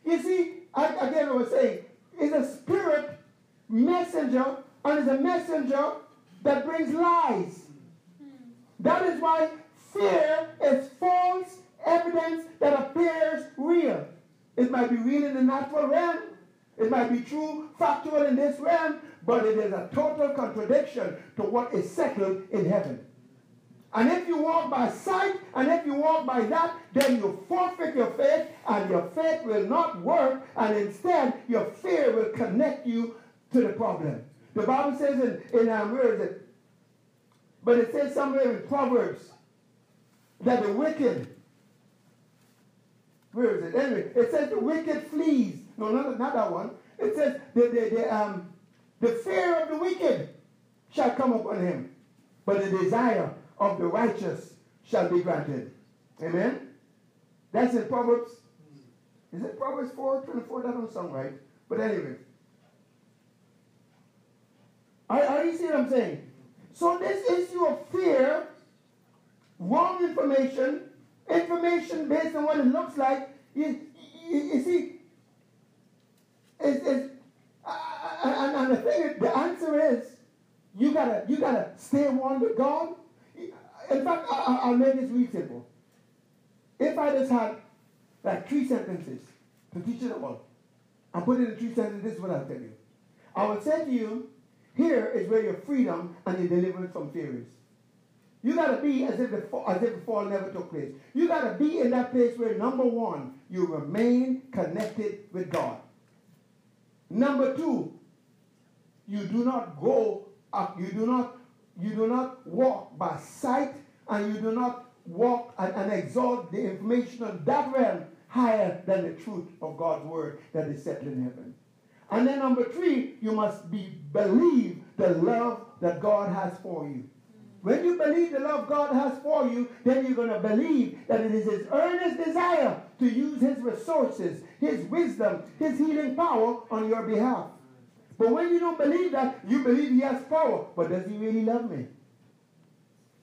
You see, I, again, I was saying, is a spirit messenger and is a messenger that brings lies. That is why fear is false evidence that appears real. It might be real in the natural realm, it might be true, factual in this realm, but it is a total contradiction to what is settled in heaven. And if you walk by sight, and if you walk by that, then you forfeit your faith, and your faith will not work, and instead your fear will connect you to the problem. The Bible says in, in um, where is it? But it says somewhere in Proverbs that the wicked, where is it? Anyway, it says the wicked flees no, not, not that one. It says the, the, the, um, the fear of the wicked shall come upon him, but the desire of the righteous shall be granted. Amen? That's in Proverbs. Is it Proverbs 4, 24? That don't sound right. But anyway. Are, are you see what I'm saying? So this issue of fear, wrong information, information based on what it looks like, you, you, you see, it's, it's, uh, and, and the thing the answer is, you gotta, you gotta stay one with God. In fact, I, will make this real simple. If I just had like three sentences to teach you the all, and put it in three sentences, this is what I'll tell you. I will say to you, here is where your freedom and your deliverance from fear is. You got to be as if, the, as if the fall never took place. You got to be in that place where, number one, you remain connected with God. Number two, you do not go, you do not, you do not walk by sight, and you do not walk and, and exalt the information of that realm higher than the truth of God's word that is settled in heaven. And then number three, you must be believe the love that God has for you. When you believe the love God has for you, then you're going to believe that it is His earnest desire to use His resources, His wisdom, His healing power on your behalf. But when you don't believe that, you believe He has power. But does He really love me?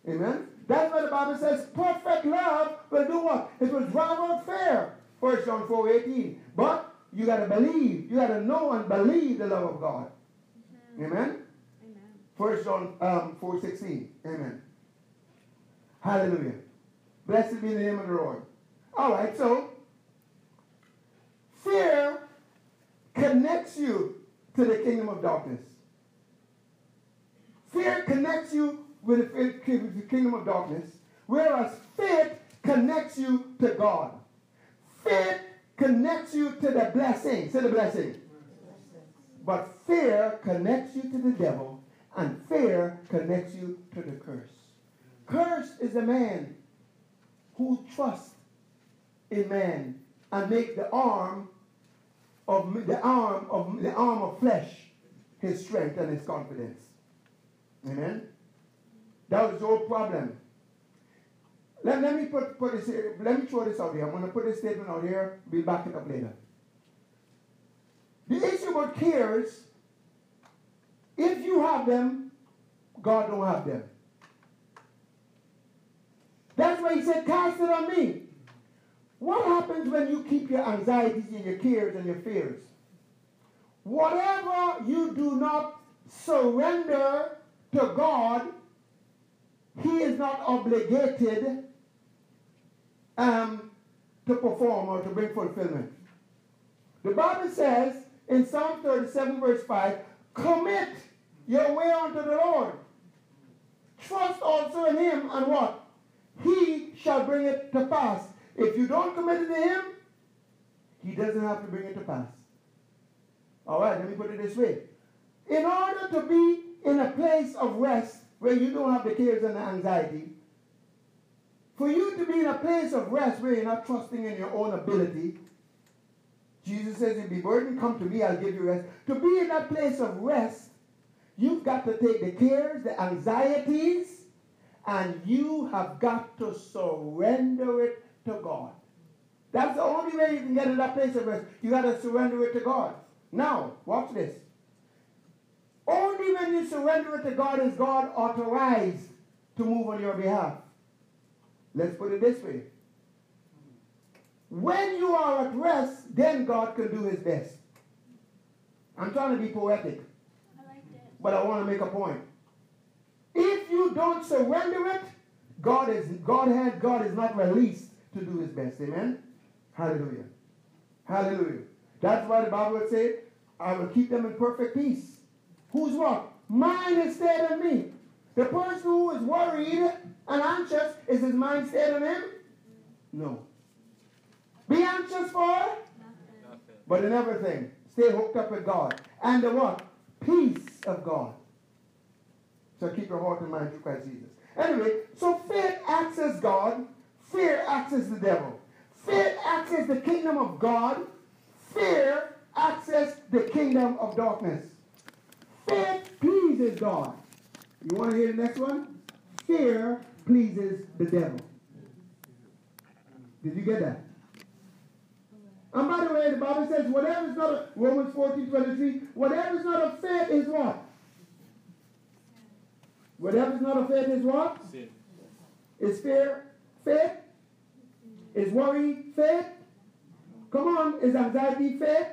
Amen? That's what the Bible says. Perfect love will do what? It will drive out fear. 1 John 4 18. But you got to believe. You got to know and believe the love of God. Amen? First John um, 4 16. Amen. Hallelujah. Blessed be the name of the Lord. All right, so fear connects you to the kingdom of darkness. Fear connects you with the kingdom of darkness, whereas faith connects you to God. Faith connects you to the blessing. Say the blessing. But fear connects you to the devil and fear connects you to the curse. Cursed is a man who trusts in man and make the arm of the arm of the arm of flesh his strength and his confidence. Amen. That was your problem. Let, let me put, put this here, let me throw this out here. I'm to put this statement out here. We'll back it up later. The issue about cares if you have them, God don't have them. That's why he said, cast it on me. What happens when you keep your anxieties and your cares and your fears? Whatever you do not surrender to God, he is not obligated um, to perform or to bring fulfillment. The Bible says in Psalm 37, verse 5, commit your way unto the Lord. Trust also in him, and what? He shall bring it to pass. If you don't commit it to Him, He doesn't have to bring it to pass. All right, let me put it this way. In order to be in a place of rest where you don't have the cares and the anxiety, for you to be in a place of rest where you're not trusting in your own ability, Jesus says, if you be burdened, come to me, I'll give you rest. To be in that place of rest, you've got to take the cares, the anxieties, and you have got to surrender it to God. That's the only way you can get in that place of rest. You got to surrender it to God. Now, watch this. Only when you surrender it to God is God authorized to move on your behalf. Let's put it this way. When you are at rest, then God can do his best. I'm trying to be poetic. I like but I want to make a point. If you don't surrender it, God is God had God is not released to do his best. Amen. Hallelujah. Hallelujah. That's why the Bible would say, I will keep them in perfect peace. Who's what? Mine is stayed on me. The person who is worried and anxious, is his mind stayed on him? No. Be anxious for? Nothing. But in everything, stay hooked up with God. And the what? Peace of God. So keep your heart and mind through Christ Jesus. Anyway, so faith acts as God, fear acts as the devil. Fear acts as the kingdom of God, fear acts as the kingdom of darkness. Fear pleases God. You want to hear the next one? Fear pleases the devil. Did you get that? And by the way, the Bible says, whatever is not a, Romans 14, 23, whatever is not of faith is what? Whatever is not of faith is what? Sin. Is fear faith? Is worry faith? Come on, is anxiety faith?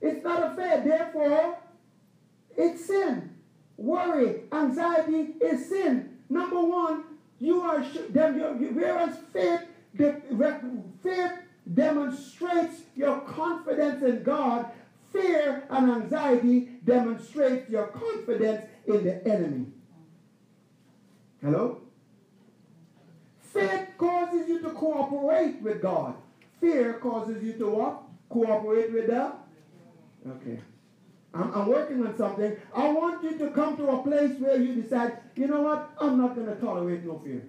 It's not a faith, therefore, it's sin. Worry, anxiety is sin. Number one, you are them. Whereas faith, faith demonstrates your confidence in God. Fear and anxiety demonstrate your confidence in the enemy. Hello? Faith causes you to cooperate with God. Fear causes you to what? Cooperate with the? Okay. I'm, I'm, working on something. I want you to come to a place where you decide, you know what? I'm not going to tolerate no fear.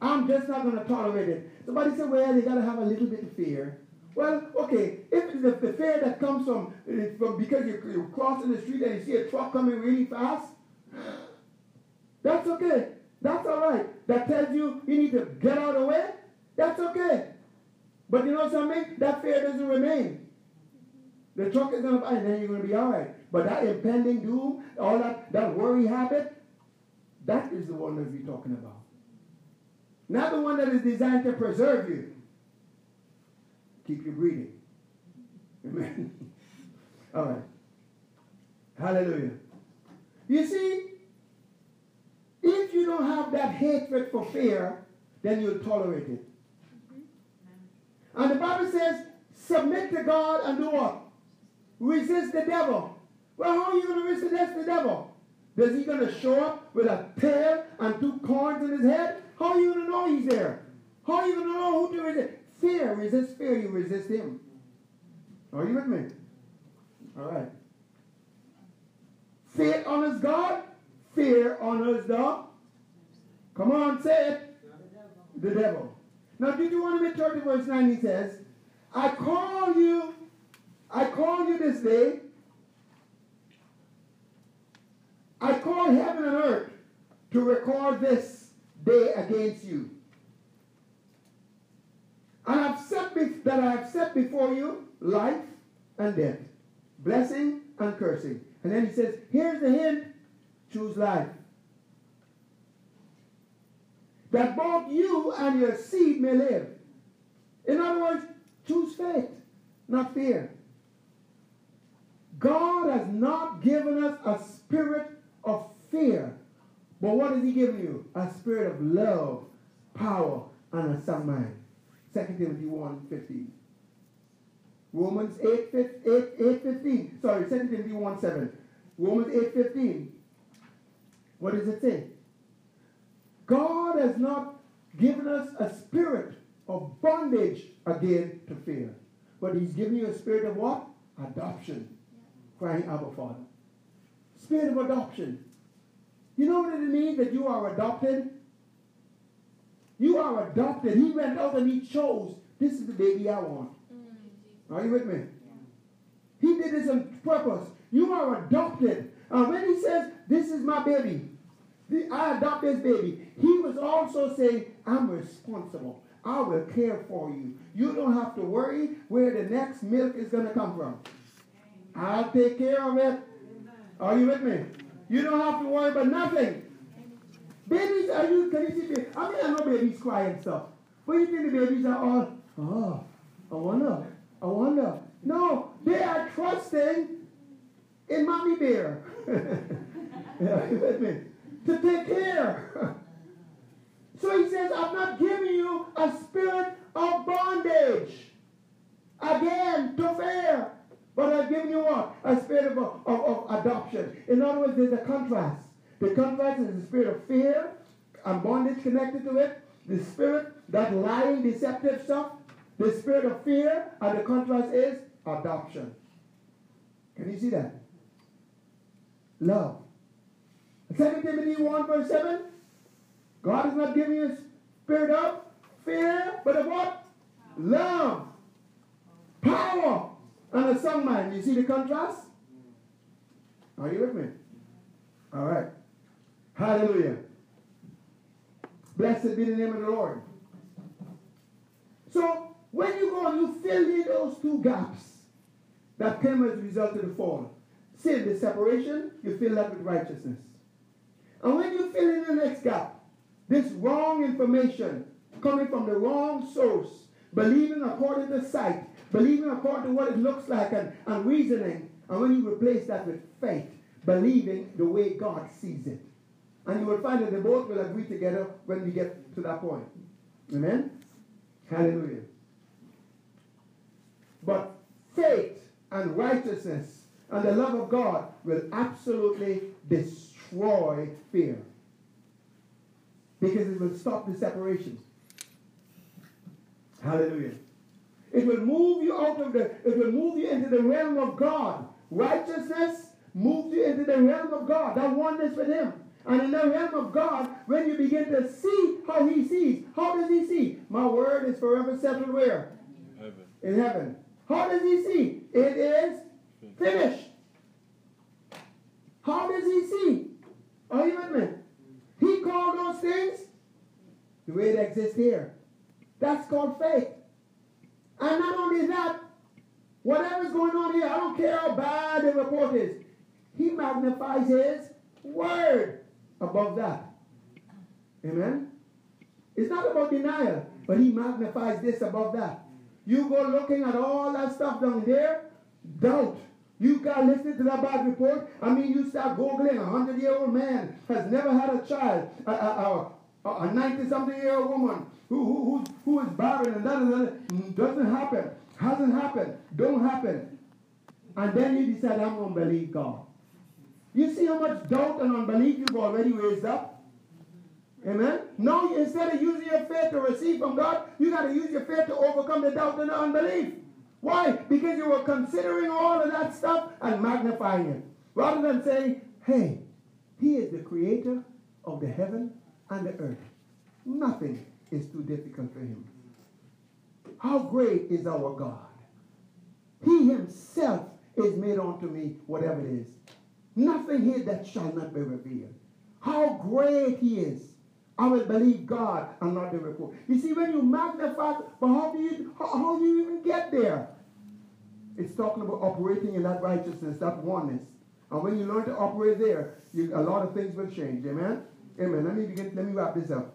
I'm just not going to tolerate it. Somebody said, well, you got to have a little bit of fear. Well, okay, if the, the fear that comes from, eh, from because you're, you're crossing the street and you see a truck coming really fast, (gasps) that's okay. That's all right. That tells you you need to get out of the way, that's okay. But you know something? That fear doesn't remain. The truck is going to, by and then you're going to be all right. But that impending doom, all that, that worry habit, that is the one that we're talking about. Not the one that is designed to preserve you. Keep you breathing. Amen. (laughs) all right. Hallelujah. You see, don't have that hatred for fear, then you'll tolerate it. And the Bible says, submit to God and do what? Resist the devil. Well, how are you going to resist the devil? Is he going to show up with a tail and two corns in his head? How are you going to know he's there? How are you going to know who to resist? Fear. Resist fear. You resist him. Are you with me? All right. Fear honors God. Fear honors the. Come on, say it. The devil. Now, did you want to Deuteronomy 30, verse 9, he says, I call you I call you this day. I call heaven and earth to record this day against you. And I've set be- that I have set before you life and death, blessing and cursing. And then he says, here's the hint choose life. That both you and your seed may live. In other words, choose faith, not fear. God has not given us a spirit of fear. But what has he given you? A spirit of love, power, and a sound mind. 2 Timothy 1 15. Romans 8, 8, 8 15. Sorry, 2 Timothy 1 7. Romans 8 15. What does it say? God has not given us a spirit of bondage again to fear. But he's given you a spirit of what? Adoption. Crying, Abba Father. Spirit of adoption. You know what it means that you are adopted? You are adopted. He went out and he chose, this is the baby I want. Are you with me? He did this on purpose. You are adopted. And when he says, this is my baby, I adopt this baby, he was also saying, I'm responsible. I will care for you. You don't have to worry where the next milk is going to come from. I'll take care of it. Are you with me? You don't have to worry about nothing. Babies, are you, can you see babies? I mean, I know babies cry and stuff. But you think the babies are all, oh, I wonder, I wonder. No, they are trusting in mommy bear. (laughs) yeah, you with me? To take care. so he says, I'm not giving you a spirit of bondage. Again, to fear. But I've given you what? A spirit of, of, of adoption. In other words, there's a contrast. The contrast is the spirit of fear and bondage connected to it. The spirit, that lying, deceptive stuff. The spirit of fear, and the contrast is adoption. Can you see that? Love. 2 Timothy 1 verse 7. God is not giving you a spirit of fear, but of what? Love. Power and a song mind. You see the contrast? Are you with me? All right. Hallelujah. Blessed be the name of the Lord. So, when you go and you fill in those two gaps that came as a result of the fall, sin, the separation, you fill that with righteousness. And when you fill in the next gap, this wrong information coming from the wrong source, believing according to sight, believing according to what it looks like and, and reasoning. And when you replace that with faith, believing the way God sees it. And you will find that they both will agree together when we get to that point. Amen? Hallelujah. But faith and righteousness and the love of God will absolutely destroy fear. Because it will stop the separation. Hallelujah. It will move you out of the, it will move you into the realm of God. Righteousness moves you into the realm of God. That oneness with Him. And in the realm of God, when you begin to see how He sees, how does He see? My word is forever settled where? Heaven. In heaven. How does He see? It is finished. How does He see? Are you with me? He called those things the way they exist here. That's called faith. And not only that, whatever's going on here, I don't care how bad the report is. He magnifies his word above that. Amen? It's not about denial, but he magnifies this above that. You go looking at all that stuff down there, doubt. You got listening to that bad report. I mean, you start googling. A hundred year old man has never had a child. A, a, a 90 something year old woman who, who, who, who is barren and that, that mm, doesn't happen, hasn't happened, don't happen. And then you decide, I'm going to believe God. You see how much doubt and unbelief you've already raised up? Amen? Now, instead of using your faith to receive from God, you got to use your faith to overcome the doubt and the unbelief. Why? Because you were considering all of that stuff and magnifying it. Rather than saying, hey, he is the creator of the heaven and the earth. Nothing is too difficult for him. How great is our God? He himself is made unto me whatever it is. Nothing here that shall not be revealed. How great he is. I will believe God and not the report. You see, when you magnify, but how do you how, how do you even get there? It's talking about operating in that righteousness, that oneness. And when you learn to operate there, you, a lot of things will change. Amen? Amen. Let me begin, let me wrap this up.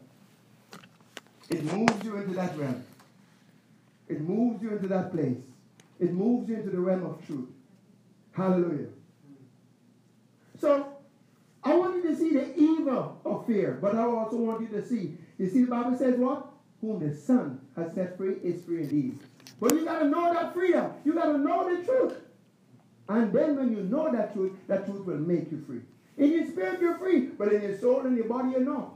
It moves you into that realm. It moves you into that place. It moves you into the realm of truth. Hallelujah. So, I want you to see the evil of fear, but I also want you to see. You see, the Bible says what? Whom the Son has set free is free indeed. But you got to know that freedom. You got to know the truth. And then when you know that truth, that truth will make you free. In your spirit, you're free, but in your soul and your body, you're not.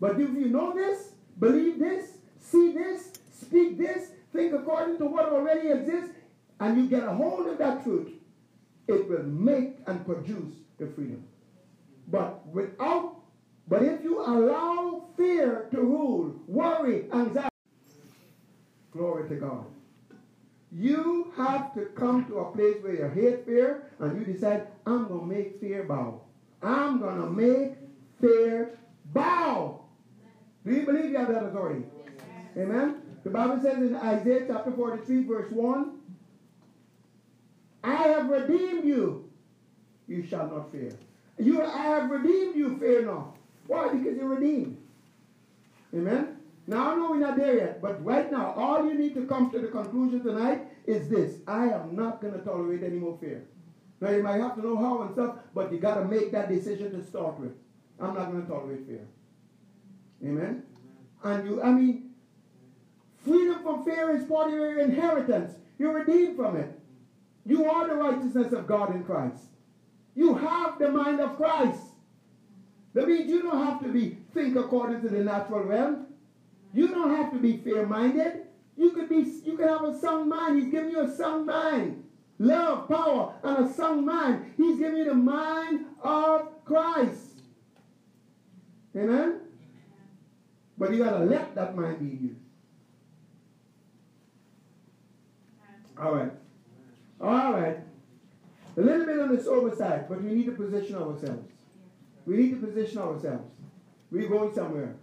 But if you know this, believe this, see this, speak this, think according to what already exists, and you get a hold of that truth, it will make and produce the freedom. But without, but if you allow fear to rule, worry, anxiety, glory to God. You have to come to a place where you hate fear and you decide, I'm going to make fear bow. I'm going to make fear bow. Do you believe you have that authority? Amen. The Bible says in Isaiah chapter 43, verse 1, I have redeemed you. You shall not fear. You, I have redeemed you, fear not. Why? Because you're redeemed. Amen. Now I know we're not there yet, but right now, all you need to come to the conclusion tonight is this. I am not going to tolerate any more fear. Now you might have to know how and stuff, but you got to make that decision to start with. I'm not going to tolerate fear. Amen. And you, I mean, freedom from fear is part of your inheritance. You're redeemed from it. You are the righteousness of God in Christ. You have the mind of Christ. That means you don't have to be think according to the natural realm. You don't have to be fear-minded. You could be you can have a sound mind. He's giving you a sound mind. Love, power, and a sound mind. He's giving you the mind of Christ. Amen? But you gotta let that mind be you. All right. All right. A little bit on the sober side, but we need to position ourselves. We need to position ourselves. We're going somewhere.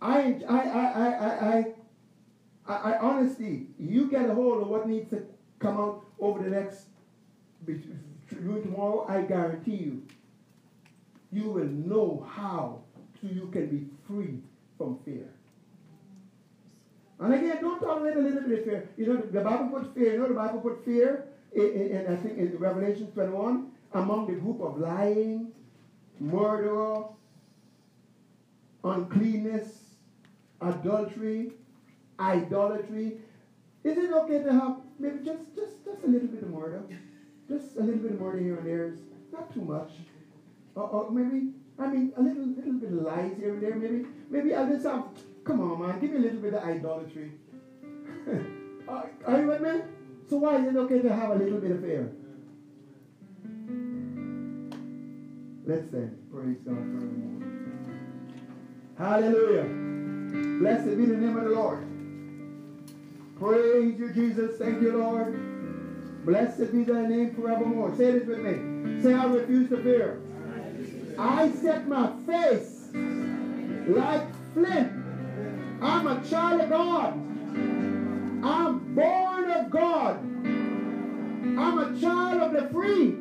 I, I, I, I, I, I, honestly, you get a hold of what needs to come out over the next, between tomorrow, I guarantee you, you will know how to, you can be free from fear. And again, don't tolerate a little bit of fear. You know, the Bible puts fear, you know, the Bible put fear in, in, in I think in Revelation 21 among the group of lying, murder, uncleanness, adultery, idolatry. Is it okay to have maybe just, just, just a little bit of murder? Just a little bit of murder here and there. Not too much. Or, or maybe, I mean, a little, little bit of lies here and there. Maybe, maybe I'll just have, come on, man, give me a little bit of idolatry. (laughs) are, you with me? So why is it okay to have a little bit of fear? Let's stand. Praise God for moment. Hallelujah. Blessed be the name of the Lord. Praise you, Jesus. Thank you, Lord. Blessed be thy name forevermore. Say this with me. Say, I refuse to fear. I set my face like flint. I'm a child of God. I'm born of God. I'm a child of the free.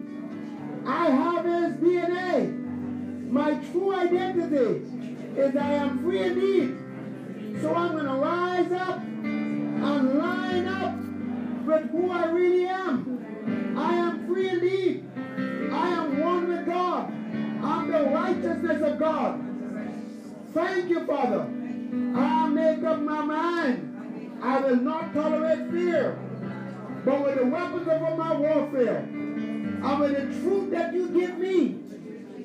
I have his DNA. My true identity is I am free indeed. So I'm going to rise up and line up with who I really am. I am free indeed. I am one with God. I'm the righteousness of God. Thank you, Father. I make up my mind. I will not tolerate fear. But with the weapons of my warfare, and with the truth that you give me,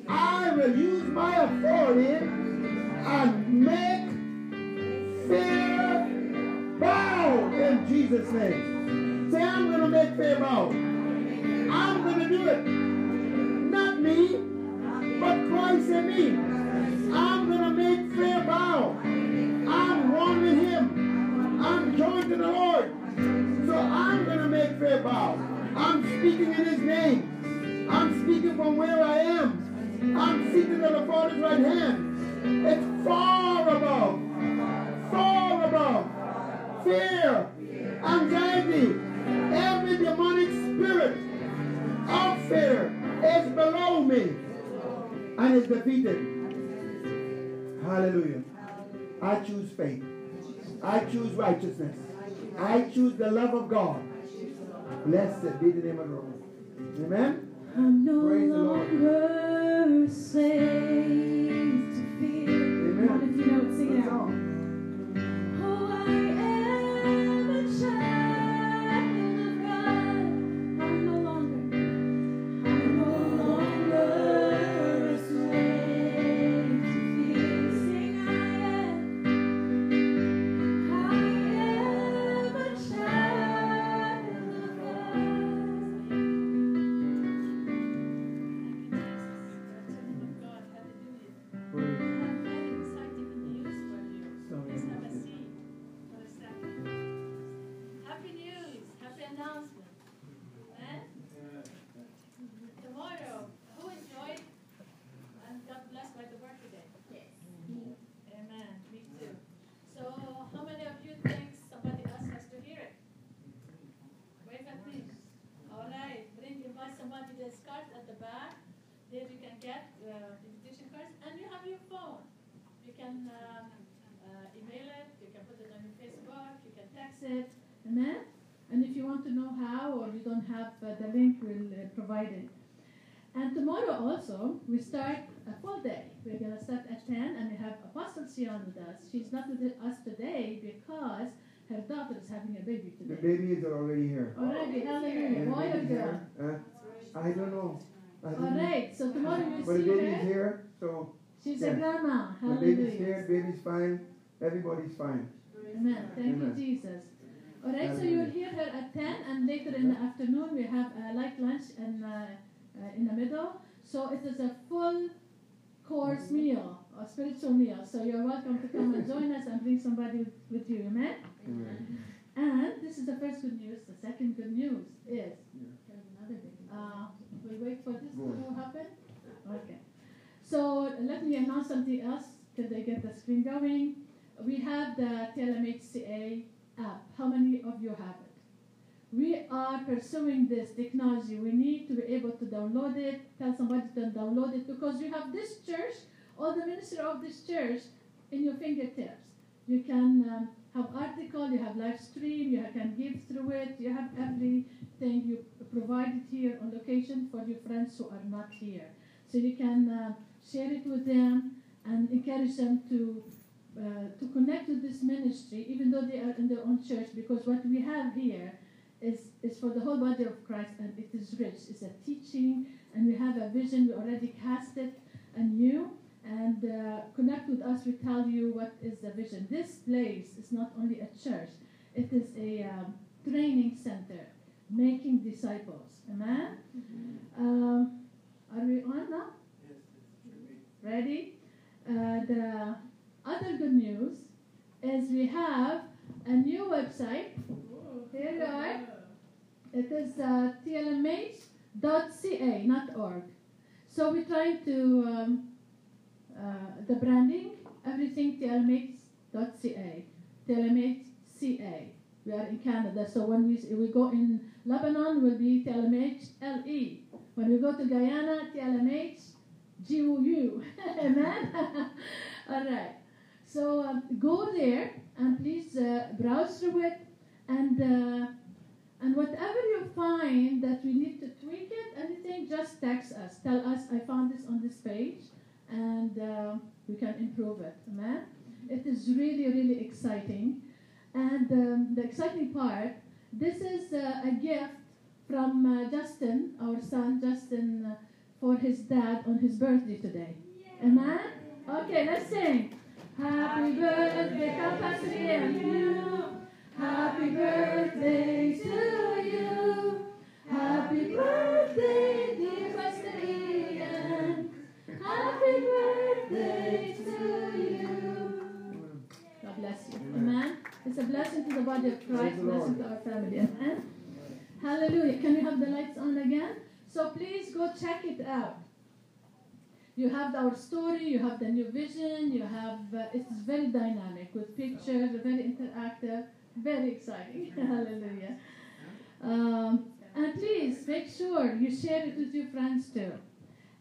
I will use my authority and make fear bow in Jesus' name. Say, I'm going to make fear bow. I'm going to do it. Not me, but Christ in me. I'm going to make fear bow. I'm one with him. I'm joined to the Lord. So I'm going to make fear bow. I'm speaking in his name. I'm speaking from where I am. I'm seated at the Father's right hand. It's far above, above fear, anxiety, every demonic spirit of fear is below me and is defeated. Hallelujah. I choose faith. I choose righteousness. I choose the love of God. Blessed be the name of the Lord. Amen. I'm no Praise longer saved to fear. Amen. What if you don't sing it out? Don't have uh, the link, we'll uh, provide it. And tomorrow also, we start a full day. We're going to start at 10 and we have Apostle Sion with us. She's not with us today because her daughter is having a baby today. The today. baby is already here. Already, hallelujah. Boy or girl? here. Uh, I don't know. I don't All know. right, so tomorrow you But the see baby's her. here, so She's Yeah. a grandma. Hallelujah. the baby's Hallelujah. here, baby's fine, everybody's fine. Amen. Thank Amen. you, Jesus. All right, so you'll hear her at 10, and later in the afternoon we have a light lunch and, uh, uh, in the middle. So it is a full course meal, a spiritual meal. So you're welcome to come and join us and bring somebody with, you. Amen? Amen. And this is the first good news. The second good news is uh, we'll wait for this to happen. Okay. So let me announce something else till they get the screen going. We have the TLMHCA app. How many of you have it? We are pursuing this technology. We need to be able to download it, tell somebody to download it because you have this church, all the ministry of this church in your fingertips. You can um, have article, you have live stream, you can give through it, you have everything you provided here on location for your friends who are not here. So you can uh, share it with them and encourage them to uh, to connect with this ministry, even though they are in their own church, because what we have here is, is for the whole body of Christ and it is rich. It's a teaching and we have a vision. We already cast it anew and uh, connect with us. We tell you what is the vision. This place is not only a church, it is a um, training center, making disciples. Amen? Um, are we on now? Yes, Ready? Uh, the other good news is we have a new website. Here you are. It is uh, tlmh.ca, not org. So we're trying to um, uh, the branding, everything tlmh.ca, tlmh.ca. We are in Canada, so when we we go in Lebanon, will be tlmh le. When we go to Guyana, tlmh GUU. (laughs) Amen. (laughs) All right. So um, go there and please uh, browse through it and uh, and whatever you find that we need to tweak it, anything, just text us. Tell us I found this on this page, and uh, we can improve it. Amen. It is really really exciting, and um, the exciting part. This is uh, a gift from uh, Justin, our son Justin, uh, for his dad on his birthday today. Amen. Okay, let's sing. Happy birthday, Ian. Happy birthday to you. Happy birthday, dear Pastor Ian. Happy birthday to you. God bless you. Amen. It's a blessing to the body of Christ, Praise the Lord. blessing to our family. Amen. Hallelujah. Can we have the lights on again? So please go check it out. You have our story, you have the new vision, you have, uh, it's very dynamic with pictures, very interactive, very exciting. (laughs) Hallelujah. Um, and please make sure you share it with your friends too.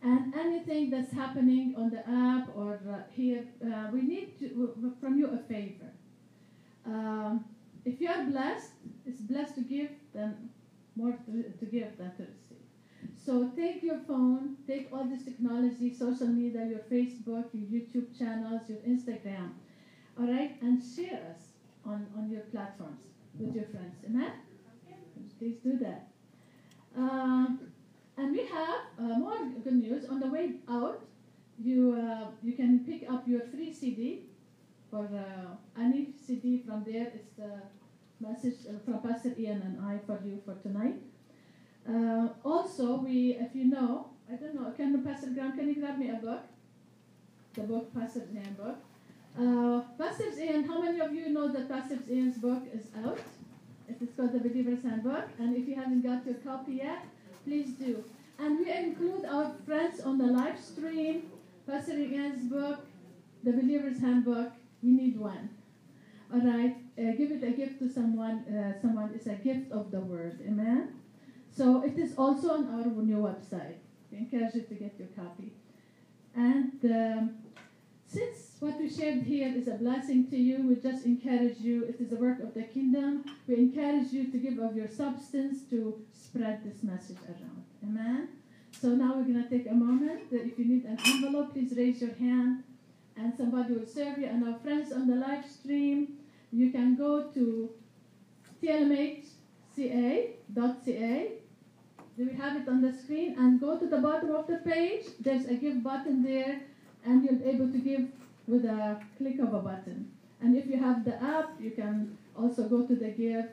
And anything that's happening on the app or uh, here, uh, we need to, from you a favor. Um, if you are blessed, it's blessed to give than more to, to give than to receive. So take your phone, all this technology, social media, your Facebook, your YouTube channels, your Instagram, all right, and share us on, on your platforms with your friends. Amen? Please do that. Um, and we have uh, more good news. On the way out, you, uh, you can pick up your free CD for uh, any CD from there. It's the message uh, from Pastor Ian and I for you for tonight. Uh, also, we, if you know, I don't know, can Pastor Graham, can you grab me a book? The book, Pastor Ian book. Uh, Pastor Ian, how many of you know that Pastor Ian's book is out? It is called The Believer's Handbook, and if you haven't got your copy yet, please do. And we include our friends on the live stream, Pastor Ian's book, The Believer's Handbook. You need one. All right, uh, give it a gift to someone. Uh, someone is a gift of the word. Amen. So it is also on our new website. Encourage you to get your copy. And um, since what we shared here is a blessing to you, we just encourage you. It is a work of the kingdom. kingdom. We encourage you to give of your substance to spread this message around. Amen. So now we're going to take a moment. If you need an envelope, please raise your hand and somebody will serve you. And our friends on the live stream, you can go to tlmhca.ca. We have it on the screen? And go to the bottom of the page. There's a give button there, and you'll be able to give with a click of a button. And if you have the app, you can also go to the give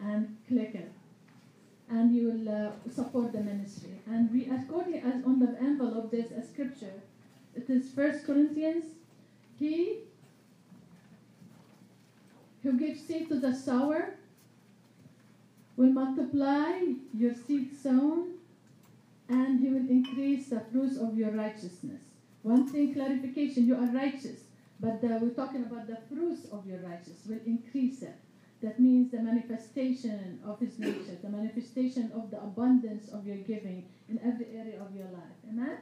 and click it. And you will uh, support the ministry. And we, according as on the envelope, there's a scripture. It is First Corinthians. He who gives seed to the sower will multiply your seed sown, and he will increase the fruits of your righteousness. One thing, clarification: you are righteous, but uh, we're talking about the fruits of your righteousness will increase it. That means the manifestation of His nature, the manifestation of the abundance of your giving in every area of your life. Amen?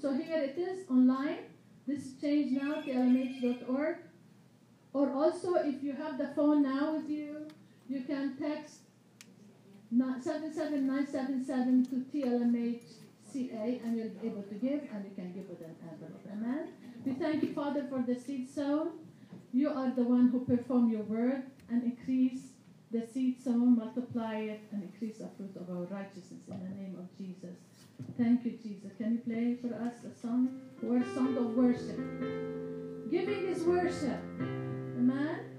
So here it is online. This change now, tlmh.org. Or also, if you have the phone now with you, you can text 77977 to TLMHCA and you'll be able to give and you can give with an envelope. Amen? We thank you, Father, for the seed sown. You are the one who perform your word and increase the seed sown, multiply it, and increase the fruit of our righteousness in the name of Jesus. Thank you, Jesus. Can you play for us a song? Or a song of worship. Giving is worship. Amen.